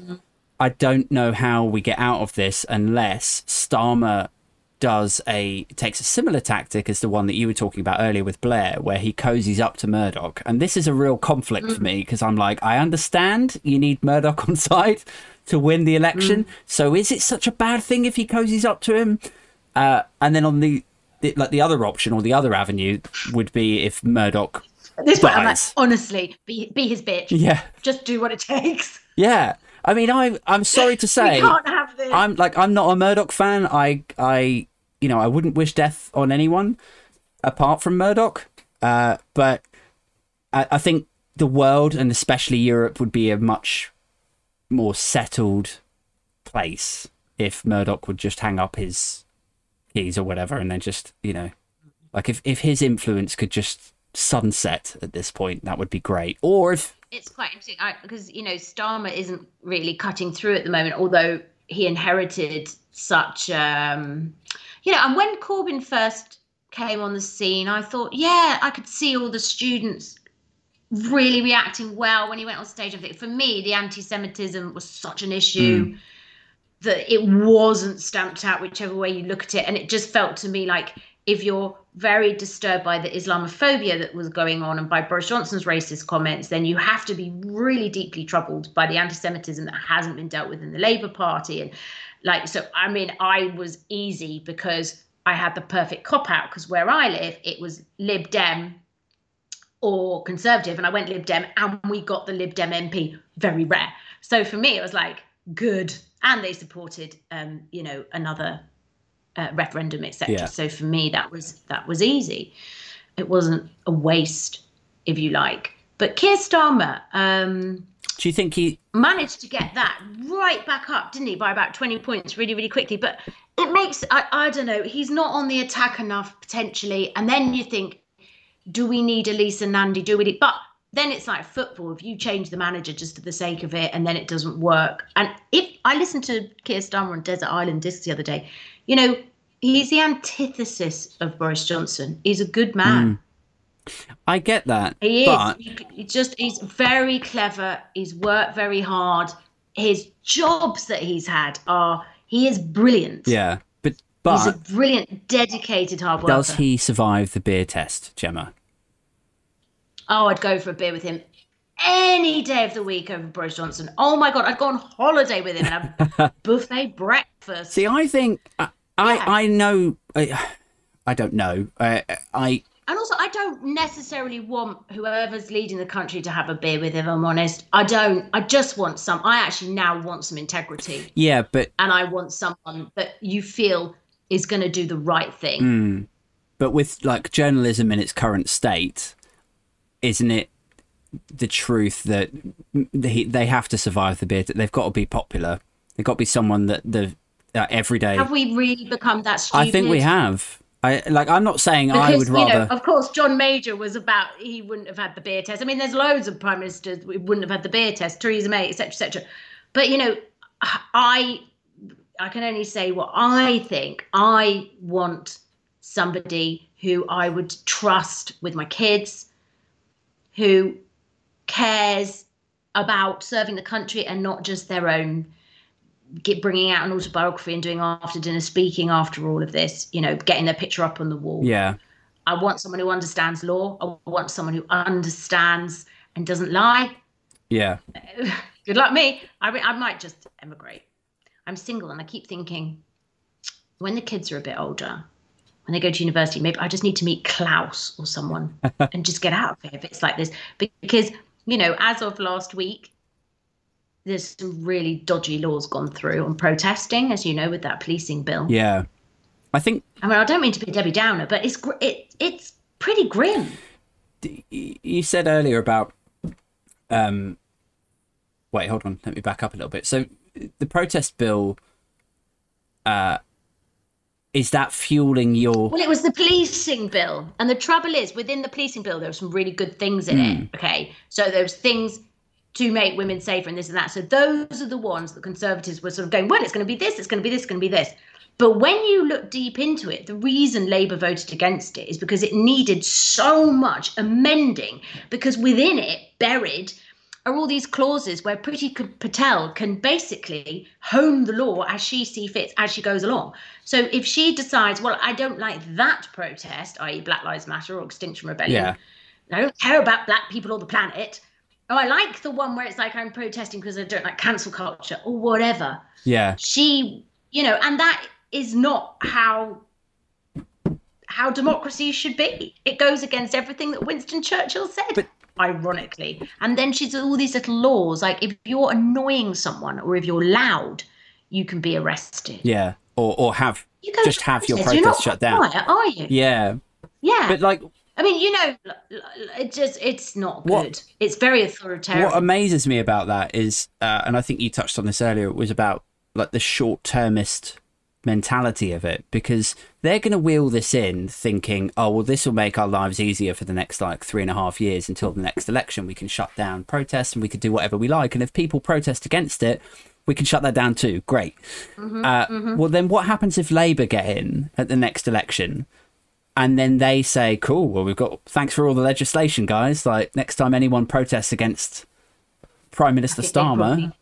mm. I don't know how we get out of this unless Starmer does a takes a similar tactic as the one that you were talking about earlier with Blair, where he cozies up to Murdoch. And this is a real conflict for me because I'm like, I understand you need Murdoch on side to win the election. So is it such a bad thing if he cozies up to him? Uh, and then on the, the like the other option or the other avenue would be if Murdoch This one, I'm like, honestly, be be his bitch. yeah Just do what it takes. yeah i mean i i'm sorry to say we can't have this. i'm like i'm not a murdoch fan i i you know i wouldn't wish death on anyone apart from murdoch uh but i, I think the world and especially europe would be a much more settled place if murdoch would just hang up his keys or whatever and then just you know like if, if his influence could just sunset at this point that would be great. Or if it's quite interesting because you know Starmer isn't really cutting through at the moment, although he inherited such, um, you know. And when Corbyn first came on the scene, I thought, yeah, I could see all the students really reacting well when he went on stage. I think for me, the anti-Semitism was such an issue. Hmm. that it wasn't stamped out whichever way you look at it and it just felt to me like if you're very disturbed by the islamophobia that was going on and by boris johnson's racist comments then you have to be really deeply troubled by the anti-semitism that hasn't been dealt with in the labour party and like so i mean i was easy because i had the perfect cop out because where i live it was lib dem or conservative and i went lib dem and we got the lib dem mp very rare. So for me it was like good and they supported um, you know another uh, referendum etc Yeah. so for me that was that was easy. It wasn't a waste if you like but Keir Starmer um, Do you think he? managed to get that right back up didn't he by about 20 points really really quickly? But it makes I, I don't know he's not on the attack enough potentially. And then you think do we need Elisa Nandy? Do we need but then it's like football. If you change the manager just for the sake of it and then it doesn't work. And if I listened to Keir Starmer on Desert Island Discs the other day. You know he's the antithesis of Boris Johnson. He's a good man I get that, he is. He, just he's very clever. He's worked very hard. His jobs that he's had are he is brilliant. yeah, but but He's a brilliant, dedicated hard worker. does he survive the beer test, Jemma? Oh, I'd go for a beer with him any day of the week over Boris Johnson. Oh my god, I'd go on holiday with him and have buffet breakfast. See, I think I Yeah. I, I know. I, I don't know. I I And also, I don't necessarily want whoever's leading the country to have a beer with him. I'm honest. I don't. I just want some. I actually now want some integrity. yeah, but and I want someone that you feel is going to do the right thing. but with like journalism in its current state, isn't it the truth that they they have to survive the beer? That they've got to be popular. They've got to be someone that the uh, everyday. Have we really become that stupid? I think we have. I like. I'm not saying I would rather. you know, of course, John Major was about he wouldn't have had the beer test. I mean, there's loads of prime ministers who wouldn't have had the beer test, Theresa May, etc., etc. But you know, I I can only say what I think. I want somebody who I would trust with my kids, who cares about serving the country and not just their own get bringing out an autobiography and doing after dinner speaking after all of this you know getting their picture up on the wall. Yeah, i want someone who understands law. I want someone who understands and doesn't lie. Yeah, good luck me. I, mean, I might just emigrate. I'm single and i keep thinking when the kids are a bit older when they go to university maybe i just need to meet klaus or someone and just get out of here if it's like this. Because you know as of last week there's some really dodgy laws gone through on protesting as you know with that policing bill yeah. I think i mean i don't mean to be debbie downer but it's it, it's pretty grim you said earlier about um wait hold on let me back up a little bit so the protest bill uh is that fueling your Well, it was the policing bill. And the trouble is, within the policing bill, there were some really good things in it. Okay. So there's things to make women safer and this and that. So those are the ones that conservatives were sort of going, well, it's going to be this, it's going to be this, it's going to be this. But when you look deep into it, the reason Labour voted against it is because it needed so much amending, because within it, buried, are all these clauses where Priti Patel can basically hone the law as she sees fit as she goes along. So if she decides, well, I don't like that protest, i.e., Black Lives Matter or Extinction Rebellion, yeah I don't care about black people or the planet. Oh, I like the one where it's like I'm protesting because I don't like cancel culture or whatever. yeah She, you know, and that is not how how democracy should be. It goes against everything that Winston Churchill said. But- ironically. And then she's all these little laws like if you're annoying someone or if you're loud, you can be arrested. yeah or or have You just have your protest, you're protest not shut down quiet, are you? yeah Yeah. but like I mean, you know, it just it's not What- good. It's very authoritarian. what amazes me about that is uh, and i think you touched on this earlier it was about like the short-termist mentality of it because they're going to wheel this in thinking oh well this will make our lives easier for the next like three and a half years until the next election. We can shut down protests and we can do whatever we like and if people protest against it we can shut that down too. Great. Uh, well then what happens if labour get in at the next election and then they say cool well we've got thanks for all the legislation guys like next time anyone protests against prime minister starmer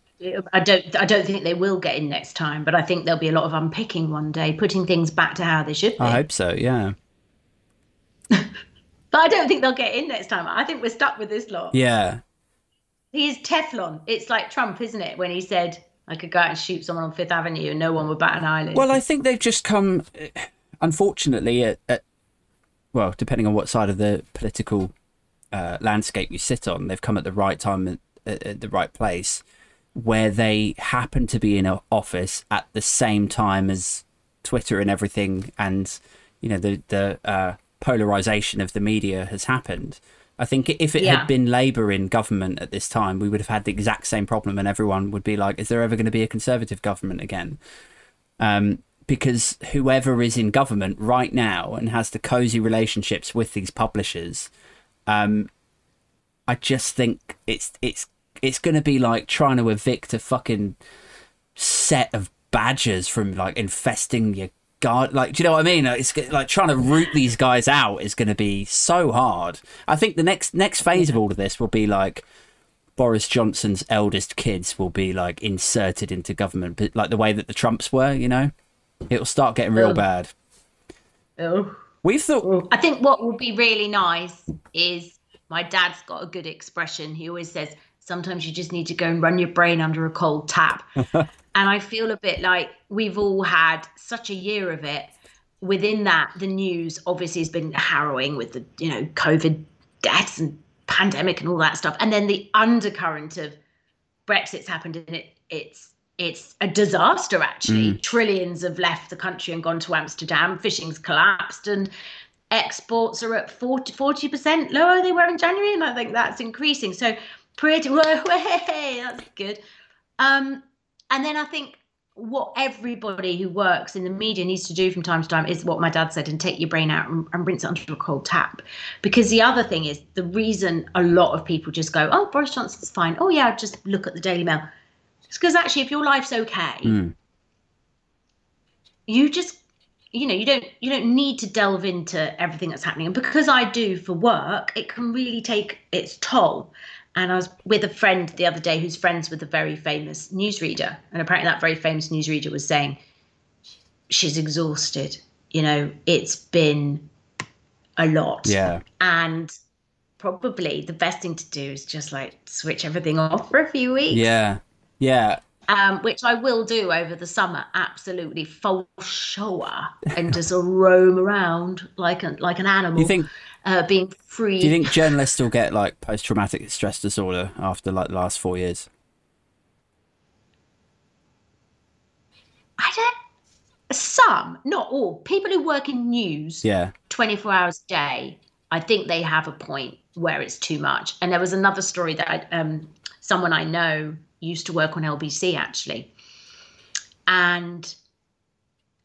I don't I don't think they will get in next time, but I think there'll be a lot of unpicking one day, putting things back to how they should be. I hope so. Yeah. but I don't think they'll get in next time. I think we're stuck with this lot. Yeah. He is Teflon. It's like Trump, isn't it? When he said I could go out and shoot someone on Fifth Avenue and no one would bat an eyelid. Well, I think they've just come, unfortunately, at, at well, depending on what side of the political uh, landscape you sit on, they've come at the right time at, at the right place where they happen to be in office at the same time as Twitter and everything, and you know the the uh, polarization of the media has happened. I think if it Yeah. had been Labour in government at this time, we would have had the exact same problem, and everyone would be like, "Is there ever going to be a Conservative government again?" Um, because whoever is in government right now and has the cozy relationships with these publishers, um, I just think it's it's it's going to be like trying to evict a fucking set of badgers from like infesting your guard. Like, do you know what I mean? Like, It's like trying to root these guys out is going to be so hard. I think the next next phase of all of this will be like Boris Johnson's eldest kids will be like inserted into government, like the way that the Trumps were. You know, it'll start getting real bad. Oh. We've thought. I think what would be really nice is my dad's got a good expression. He always says, sometimes you just need to go and run your brain under a cold tap. and I feel a bit like we've all had such a year of it. Within that, the news obviously has been harrowing with the, you know, COVID deaths and pandemic and all that stuff. And then the undercurrent of Brexit's happened and it it's it's a disaster actually. Trillions have left the country and gone to Amsterdam. Fishing's collapsed and exports are at 40 percent lower they were in January, and I think that's increasing. So pretty whoa, hey, that's good. Um, and then I think what everybody who works in the media needs to do from time to time is what my dad said and take your brain out and, and rinse it under a cold tap. Because the other thing is the reason a lot of people just go, oh, Boris Johnson's fine. Oh, yeah, just look at the Daily Mail. It's because actually, if your life's okay, Mm. you just you know you don't you don't need to delve into everything that's happening and because i do for work it can really take its toll and i was with a friend the other day who's friends with a very famous newsreader and apparently that very famous newsreader was saying she's exhausted you know it's been a lot Yeah. and probably the best thing to do is just like switch everything off for a few weeks Yeah. Yeah. um, which I will do over the summer. Absolutely, full sure, and just roam around like a, like an animal. You think? uh, being free? Do you think journalists will get like post traumatic stress disorder after like the last four years? I don't. Some, not all, people who work in news Yeah. 24 hours a day, I think they have a point where it's too much. And there was another story that I, um, someone I know used to work on LBC actually. And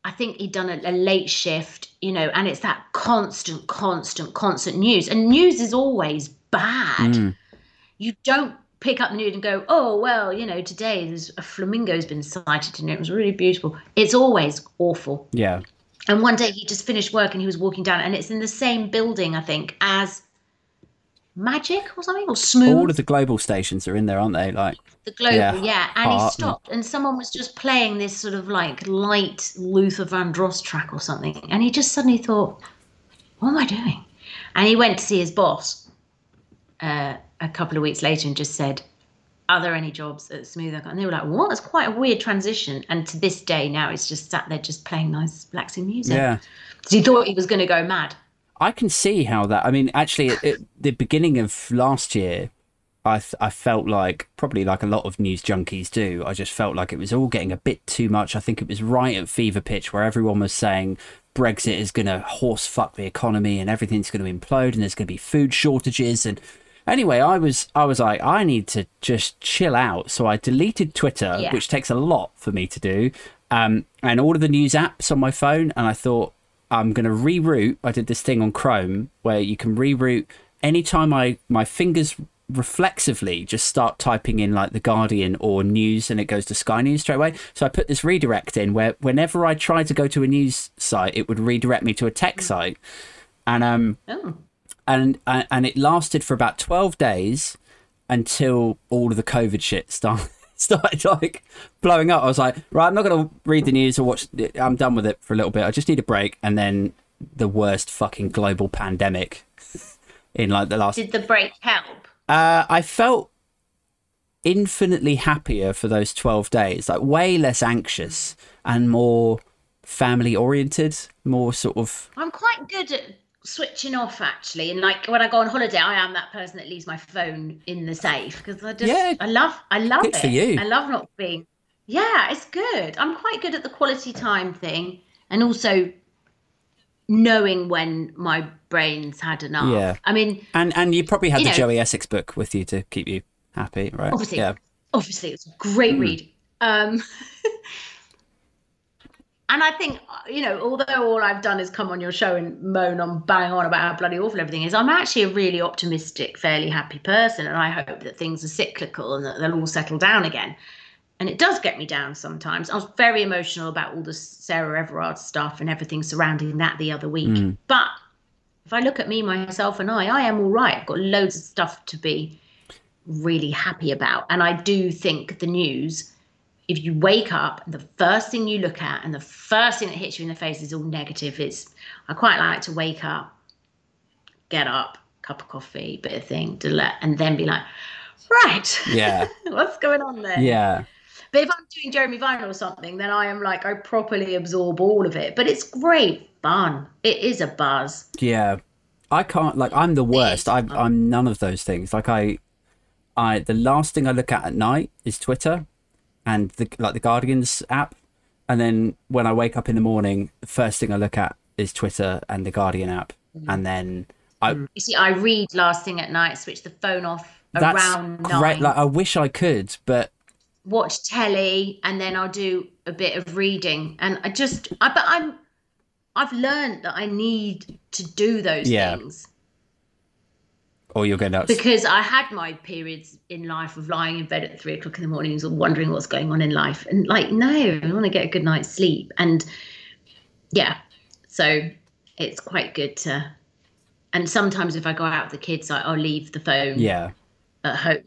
I think he'd done a, a late shift, you know, and it's that constant, constant, constant news. And news is always bad. Mm. You don't pick up the news and go, oh, well, you know, today there's a flamingo's been sighted and it was really beautiful. It's always awful. Yeah. And one day he just finished work and he was walking down, and it's in the same building, I think, as Magic or something, or Smooth, All of the global stations are in there, aren't they? Like, the Global, yeah, yeah. And he stopped, and someone was just playing this sort of like light Luther Vandross track or something, and he just suddenly thought, "What am I doing?" And he went to see his boss uh, a couple of weeks later and just said, "Are there any jobs at Smooth?" And they were like, "What?" It's quite a weird transition, and to this day now, it's just sat there just playing nice relaxing music. yeah. So he thought he was going to go mad. I can see how that. I mean, actually, at, at the beginning of last year, I th- I felt like probably like a lot of news junkies do. I just felt like it was all getting a bit too much. I think it was right at fever pitch where everyone was saying Brexit is going to horse fuck the economy and everything's going to implode and there's going to be food shortages and. Anyway, I was I was like I need to just chill out, so I deleted Twitter, Yeah. which takes a lot for me to do, um, and all of the news apps on my phone. And I thought I'm going to reroute. I did this thing on Chrome where you can reroute anytime I my fingers reflexively just start typing in like the Guardian or news and it goes to Sky News straight away. So I put this redirect in where whenever I tried to go to a news site, it would redirect me to a tech site. And um Oh, and and it lasted for about 12 days until all of the covid shit start, started like blowing up. I was like, right, I'm not going to read the news or watch. It. I'm done with it for a little bit. I just need a break. And then the worst fucking global pandemic in like the last. Did the break help? Uh, I felt infinitely happier for those 12 days, like way less anxious and more family oriented, more sort of. I'm quite good at switching off actually and like when i go on holiday i am that person that leaves my phone in the safe because i just Yeah. i love i love Good it for you. i love not being yeah it's good i'm quite good at the quality time thing and also knowing when my brain's had enough Yeah. i mean And and you probably had You the know- Joey Essex book with you to keep you happy, right? obviously Yeah. obviously it's a great Hmm. read um and i think you know although all i've done is come on your show and moan on bang on about how bloody awful everything is i'm actually a really optimistic fairly happy person and i hope that things are cyclical and that they'll all settle down again and it does get me down sometimes i was very emotional about all the sarah everard stuff and everything surrounding that the other week Hmm. but if i look at me myself and i i am all right i've got loads of stuff to be really happy about. And I do think the news, if you wake up and the first thing you look at and the first thing that hits you in the face is all negative, it's I quite like to wake up, get up, cup of coffee, bit of thing, and then be like, right, Yeah. what's going on there? Yeah. But if I'm doing Jeremy Vine or something, then I am like I properly absorb all of it. But it's great fun. It is a buzz. Yeah. I can't like I'm the worst. I I'm none of those things. Like I I the last thing I look at at night is Twitter and the like the Guardian's app. And then when I wake up in the morning, the first thing I look at is Twitter and the Guardian app. Mm. And then I mm. You see, I read last thing at night, switch the phone off that's around great. nine. Like I wish I could, but watch telly and then I'll do a bit of reading and I just I but I'm I've learned that I need to do those Yeah. things or you'll go nuts. because I had my periods in life of lying in bed at three o'clock in the mornings and wondering what's going on in life and like no I want to get a good night's sleep and yeah so it's quite good to and sometimes if I go out with the kids I, I'll leave the phone yeah. at home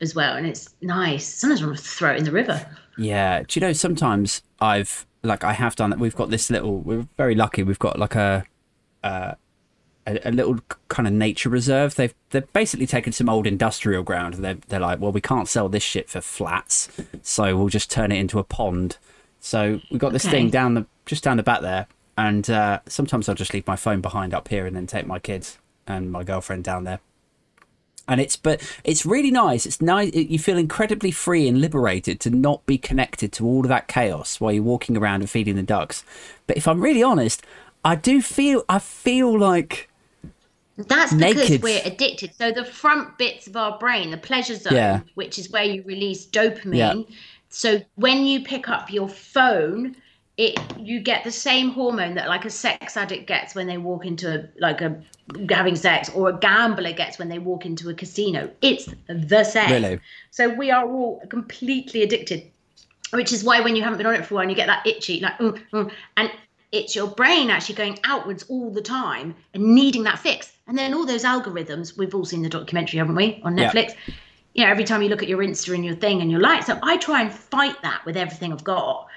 as well and it's nice sometimes I want to throw it in the river Yeah. Do you know sometimes I've like I have done that. We've got this little. We're very lucky. We've got like a uh, a, a little kind of nature reserve. They've they've basically taken some old industrial ground. And they're they're like, well, we can't sell this shit for flats, so we'll just turn it into a pond. So we've got this Okay. thing down the just down the back there, and uh, sometimes I'll just leave my phone behind up here and then take my kids and my girlfriend down there and it's but it's really nice it's nice you feel incredibly free and liberated to not be connected to all of that chaos while you're walking around and feeding the ducks but if i'm really honest i do feel i feel like That's because Naked. we're addicted. So the front bits of our brain, the pleasure zone, Yeah. which is where you release dopamine. Yeah. So when you pick up your phone, it you get the same hormone that like a sex addict gets when they walk into a, like a having sex or a gambler gets when they walk into a casino. It's the same. Really? So we are all completely addicted, which is why when you haven't been on it for a while, and you get that itchy, like, mm, mm, and it's your brain actually going outwards all the time and needing that fix. And then all those algorithms, we've all seen the documentary, haven't we, on netflix Yeah. You know, every time you look at your Insta and your thing and your like. So I try and fight that with everything I've got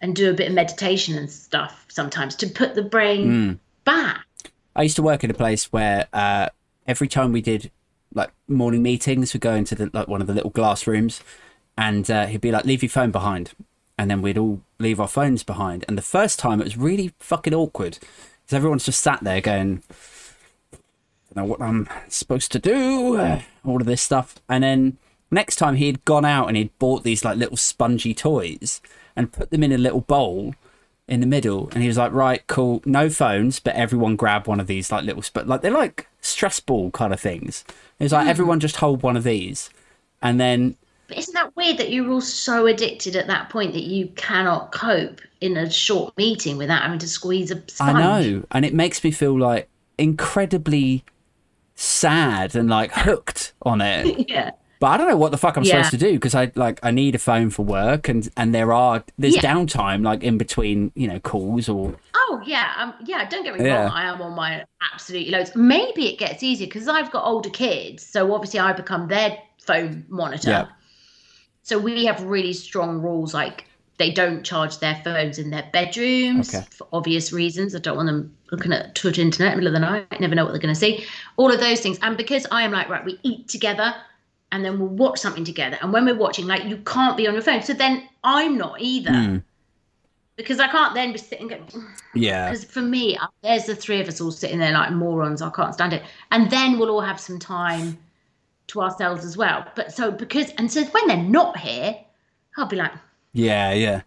and do a bit of meditation and stuff sometimes to put the brain back. I used to work in a place where uh, every time we did like morning meetings, we'd go into the, like one of the little glass rooms, and uh, he'd be like, "Leave your phone behind," and then we'd all leave our phones behind. And the first time, it was really fucking awkward because everyone's just sat there going, "Don't know what I'm supposed to do," uh, all of this stuff. And then next time, he'd gone out and he'd bought these like little spongy toys and put them in a little bowl in the middle. And he was like right cool. No phones but everyone grab one of these like little but like they're like stress ball kind of things. It was like hmm. everyone just hold one of these. And then But isn't that weird that you're all so addicted at that point that you cannot cope in a short meeting without having to squeeze a sponge? i know. and it makes me feel like incredibly sad and like hooked on it. Yeah. But i don't know what the fuck i'm Yeah. supposed to do because i like i need a phone for work and and there are there's Yeah. downtime like in between you know calls or Oh yeah, um, yeah. Don't get me Yeah. wrong. I am on my absolute loads. Maybe it gets easier because I've got older kids, so obviously I become their phone monitor. So we have really strong rules like they don't charge their phones in their bedrooms Okay. for obvious reasons. I don't want them looking at Twitter internet in the middle of the night. I never know what they're going to see. All of those things. And because I am like, right, we eat together and then we'll watch something together. And when we're watching, like, you can't be on your phone. So then I'm not either. Hmm. Because I can't then be sitting going, Yeah. because for me, uh, there's the three of us all sitting there like morons. I can't stand it. And then we'll all have some time to ourselves as well. But so because and so when they're not here, I'll be like, Yeah, yeah.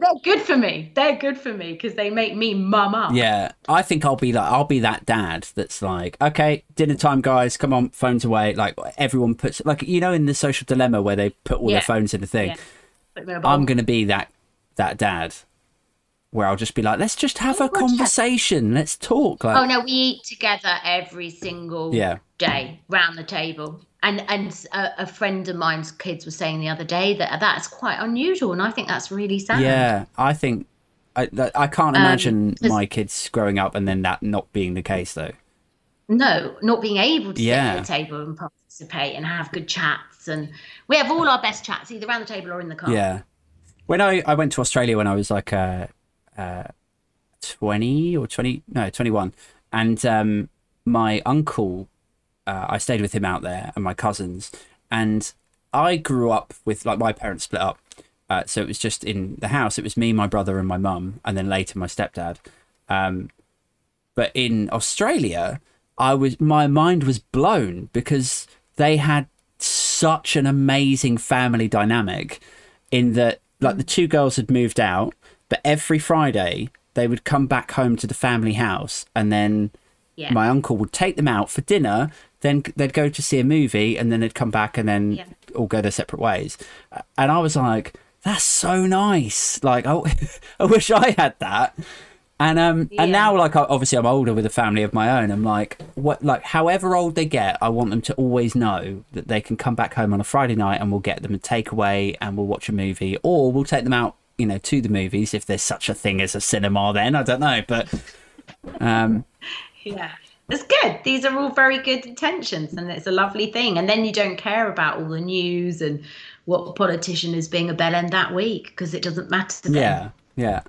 But they're good for me. They're good for me because they make me mum up. Yeah, I think I'll be like I'll be that dad that's like, okay, dinner time, guys, come on, phones away. Like everyone puts like you know in the social dilemma where they put all Yeah. their phones in the thing. Yeah. Put them in a bowl. I'm gonna be that that dad where I'll just be like, let's just have Oh, a God, yeah. conversation, let's talk. Like, Oh no, we eat together every single Yeah. day round the table. And and a, a friend of mine's kids were saying the other day that that's quite unusual, and I think that's really sad. yeah, I think I that- I can't imagine Um, my kids growing up and then that not being the case though. No, not being able to Yeah. sit at the table and participate and have good chats, and we have all our best chats either around the table or in the car. Yeah. When I, I went to Australia when I was like uh, uh, 20 or 20, no, 21. And um, my uncle, uh, I stayed with him out there and my cousins. And I grew up with, like, my parents split up. Uh, so it was just in the house. It was me, my brother, and my mum, and then later my stepdad. Um, but in Australia, I was my mind was blown because they had such an amazing family dynamic in that like the two girls had moved out, but every Friday they would come back home to the family house and then Yeah. my uncle would take them out for dinner, then they'd go to see a movie and then they'd come back and then Yeah. all go their separate ways. And I was like, that's so nice. Like I, I wish I had that. And um and now like obviously I'm older with a family of my own. I'm like what like however old they get, I want them to always know that they can come back home on a Friday night and we'll get them a takeaway and we'll watch a movie or we'll take them out, you know, to the movies if there's such a thing as a cinema then. I don't know, but um Yeah. It's good. These are all very good intentions and it's a lovely thing. And then you don't care about all the news and what politician is being a bell end that week because it doesn't matter to them yeah, yeah.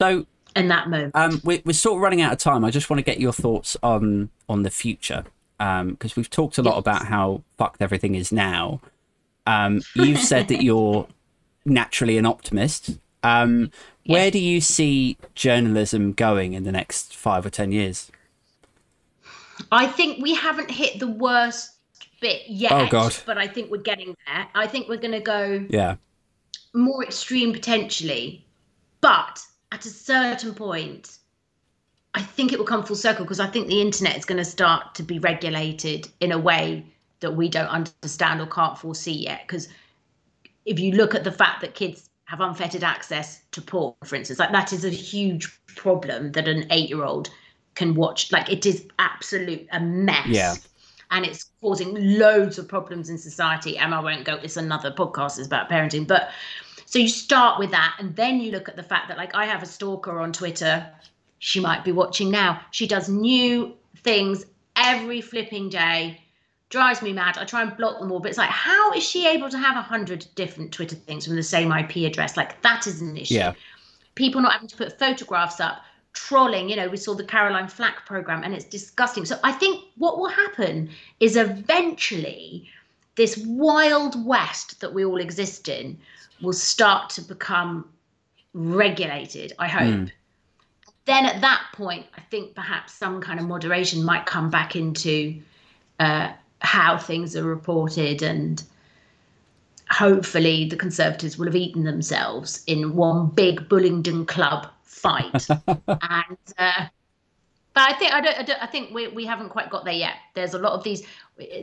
So in that moment. um, we're, we're sort of running out of time. I just want to get your thoughts on on the future because we've talked a lot Yes. about how fucked everything is now. Um, you've said that you're naturally an optimist. Um, Where do you see journalism going in the next five or ten years? I think we haven't hit the worst bit yet. Oh, God. But I think we're getting there. I think we're going to go Yeah, more extreme potentially. But at a certain point, I think it will come full circle because I think the internet is going to start to be regulated in a way that we don't understand or can't foresee yet. Because if you look at the fact that kids have unfettered access to porn, for instance, like that is a huge problem that an eight year old can watch. Like it is absolute a mess. Yeah. And it's causing loads of problems in society. And I won't go, it's another podcast is about parenting. But so you start with that, and then you look at the fact that, like, I have a stalker on Twitter. She might be watching now. She does new things every flipping day. Drives me mad. I try and block them all, but it's like, how is she able to have a hundred different Twitter things from the same IP address? Like, that is an issue. yeah, People not having to put photographs up, trolling. You know, we saw the Caroline Flack program, and it's disgusting. So I think what will happen is eventually this wild west that we all exist in will start to become regulated, I hope. Mm. Then at that point, I think perhaps some kind of moderation might come back into uh, how things are reported and hopefully the Conservatives will have eaten themselves in one big Bullingdon Club fight. and uh, but I think I don't, I don't. I think we we haven't quite got there yet. There's a lot of these.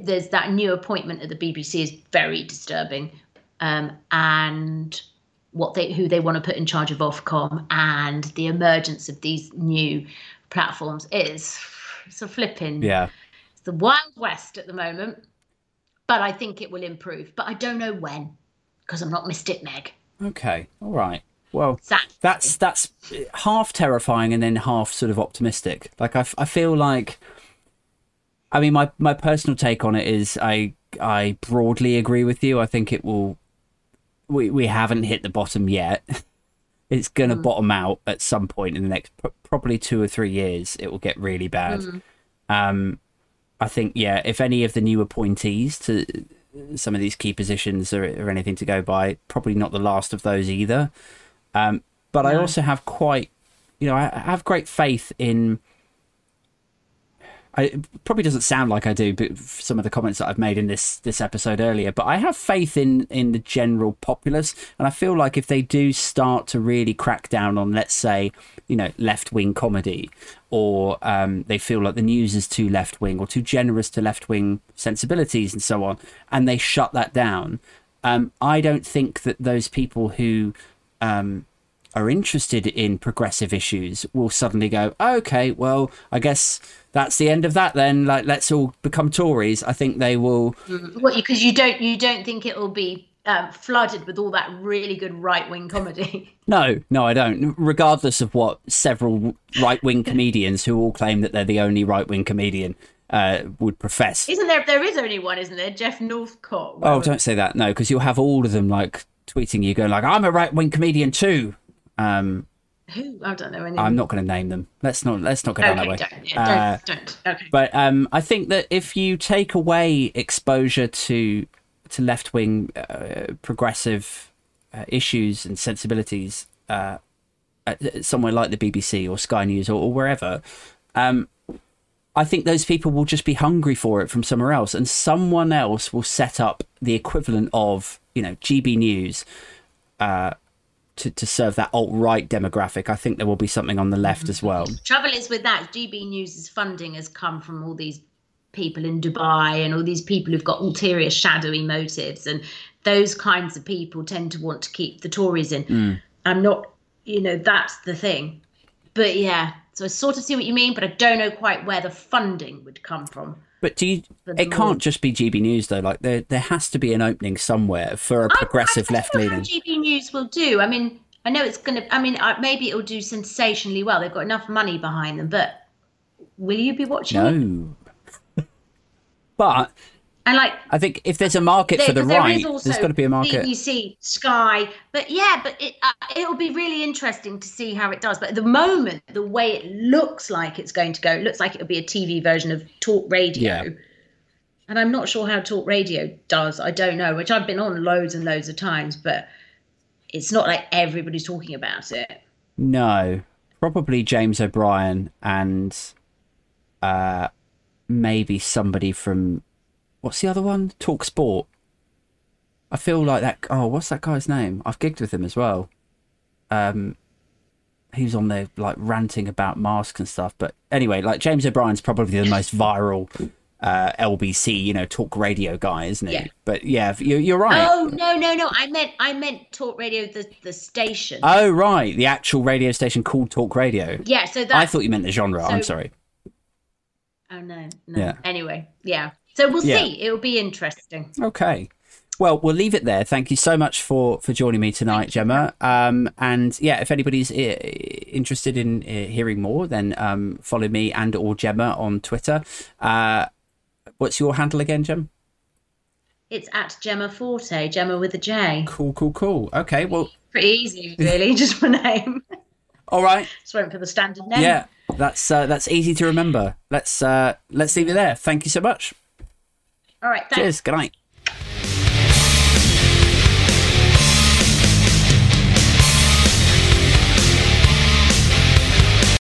There's that new appointment at the BBC is very disturbing, um, and what they who they want to put in charge of Ofcom and the emergence of these new platforms is it's a flipping yeah. it's the wild west at the moment. But I think it will improve. But I don't know when because I'm not Mystic Meg. Okay, all right. Well, that's that's half terrifying and then half sort of optimistic. Like I, I feel like, I mean, my my personal take on it is I I broadly agree with you. I think it will we we haven't hit the bottom yet. It's going to Mm. bottom out at some point in the next probably two or three years. It will get really bad. Mm. Um, I think yeah, if any of the new appointees to some of these key positions or anything to go by, probably not the last of those either. Um, but I also have quite, you know, I I have great faith in. I, it probably doesn't sound like I do, but some of the comments that I've made in this this episode earlier. But I have faith in in the general populace, and I feel like if they do start to really crack down on, let's say, you know, left wing comedy, or um, they feel like the news is too left wing or too generous to left wing sensibilities and so on, and they shut that down. Um, I don't think that those people who um, are interested in progressive issues will suddenly go, okay, well, I guess that's the end of that then. Like, let's all become Tories. I think they will. What? Because you don't you don't think it will be um, flooded with all that really good right wing comedy? No, no, I don't. Regardless of what several right wing comedians who all claim that they're the only right wing comedian uh, would profess. Isn't there? There is only one, isn't there? Geoff Norcott. Oh, don't say that. No, because you'll have all of them like tweeting you, going like, "I'm a right wing comedian too." Um, Who? I don't know any. I'm not going to name them. Let's not. Let's not go down Okay, that way. don't, yeah, Uh, don't, don't. Okay. But um, I think that if you take away exposure to to left wing uh, progressive uh, issues and sensibilities uh, at somewhere like the BBC or Sky News or, or wherever, um, I think those people will just be hungry for it from somewhere else, and someone else will set up the equivalent of you know GB News. Uh, to, to serve that alt right demographic, I think there will be something on the left as well. Trouble is with that, GB News's funding has come from all these people in Dubai and all these people who've got ulterior, shadowy motives, and those kinds of people tend to want to keep the Tories in. Mm. I'm not, you know, that's the thing. But yeah, so I sort of see what you mean, but I don't know quite where the funding would come from. But do you? It can't more- just be GB News though. Like there, there has to be an opening somewhere for a progressive left don't know how leaning. GB News will do. I mean, I know it's going to. I mean, maybe it'll do sensationally well. They've got enough money behind them, but will you be watching it? No. but And like, I think if there's a market for the there right, there's got to be a market. BBC, Sky, but yeah, but it uh, it'll be really interesting to see how it does. But at the moment, the way it looks like it's going to go, it looks like it'll be a TV version of talk radio. Yeah. And I'm not sure how talk radio does. I don't know, which I've been on loads and loads of times, but it's not like everybody's talking about it. No, probably James O'Brien and uh, maybe somebody from what's the other one? Talk Sport. I feel like that. Oh, what's that guy's name? I've gigged with him as well. Um, he was on there like ranting about masks and stuff. But anyway, like James O'Brien's probably the most viral uh, LBC, you know, talk radio guy, isn't he? Yeah. But yeah, you're, you're right. Oh no, no, no! I meant I meant talk radio, the the station. Oh, right, the actual radio station called Talk Radio. yeah, so that. I thought you meant the genre. I'm sorry. Oh no, no. Yeah. Anyway, yeah. So we'll Yeah. see. It'll be interesting. Okay. Well, we'll leave it there. Thank you so much for for joining me tonight, Jemma. Um, and yeah, if anybody's uh, interested in uh, hearing more, then um, follow me and or Jemma on Twitter. Uh, what's your handle again, Gem? It's at Jemma Forte, Jemma with a J. Cool, cool, cool. Okay. Well, Pretty easy, really. Just my name. all right. Just went for the standard name. Yeah, that's uh, that's easy to remember. Let's uh, let's leave it there. Thank you so much. All right. Thanks. Cheers. Good night.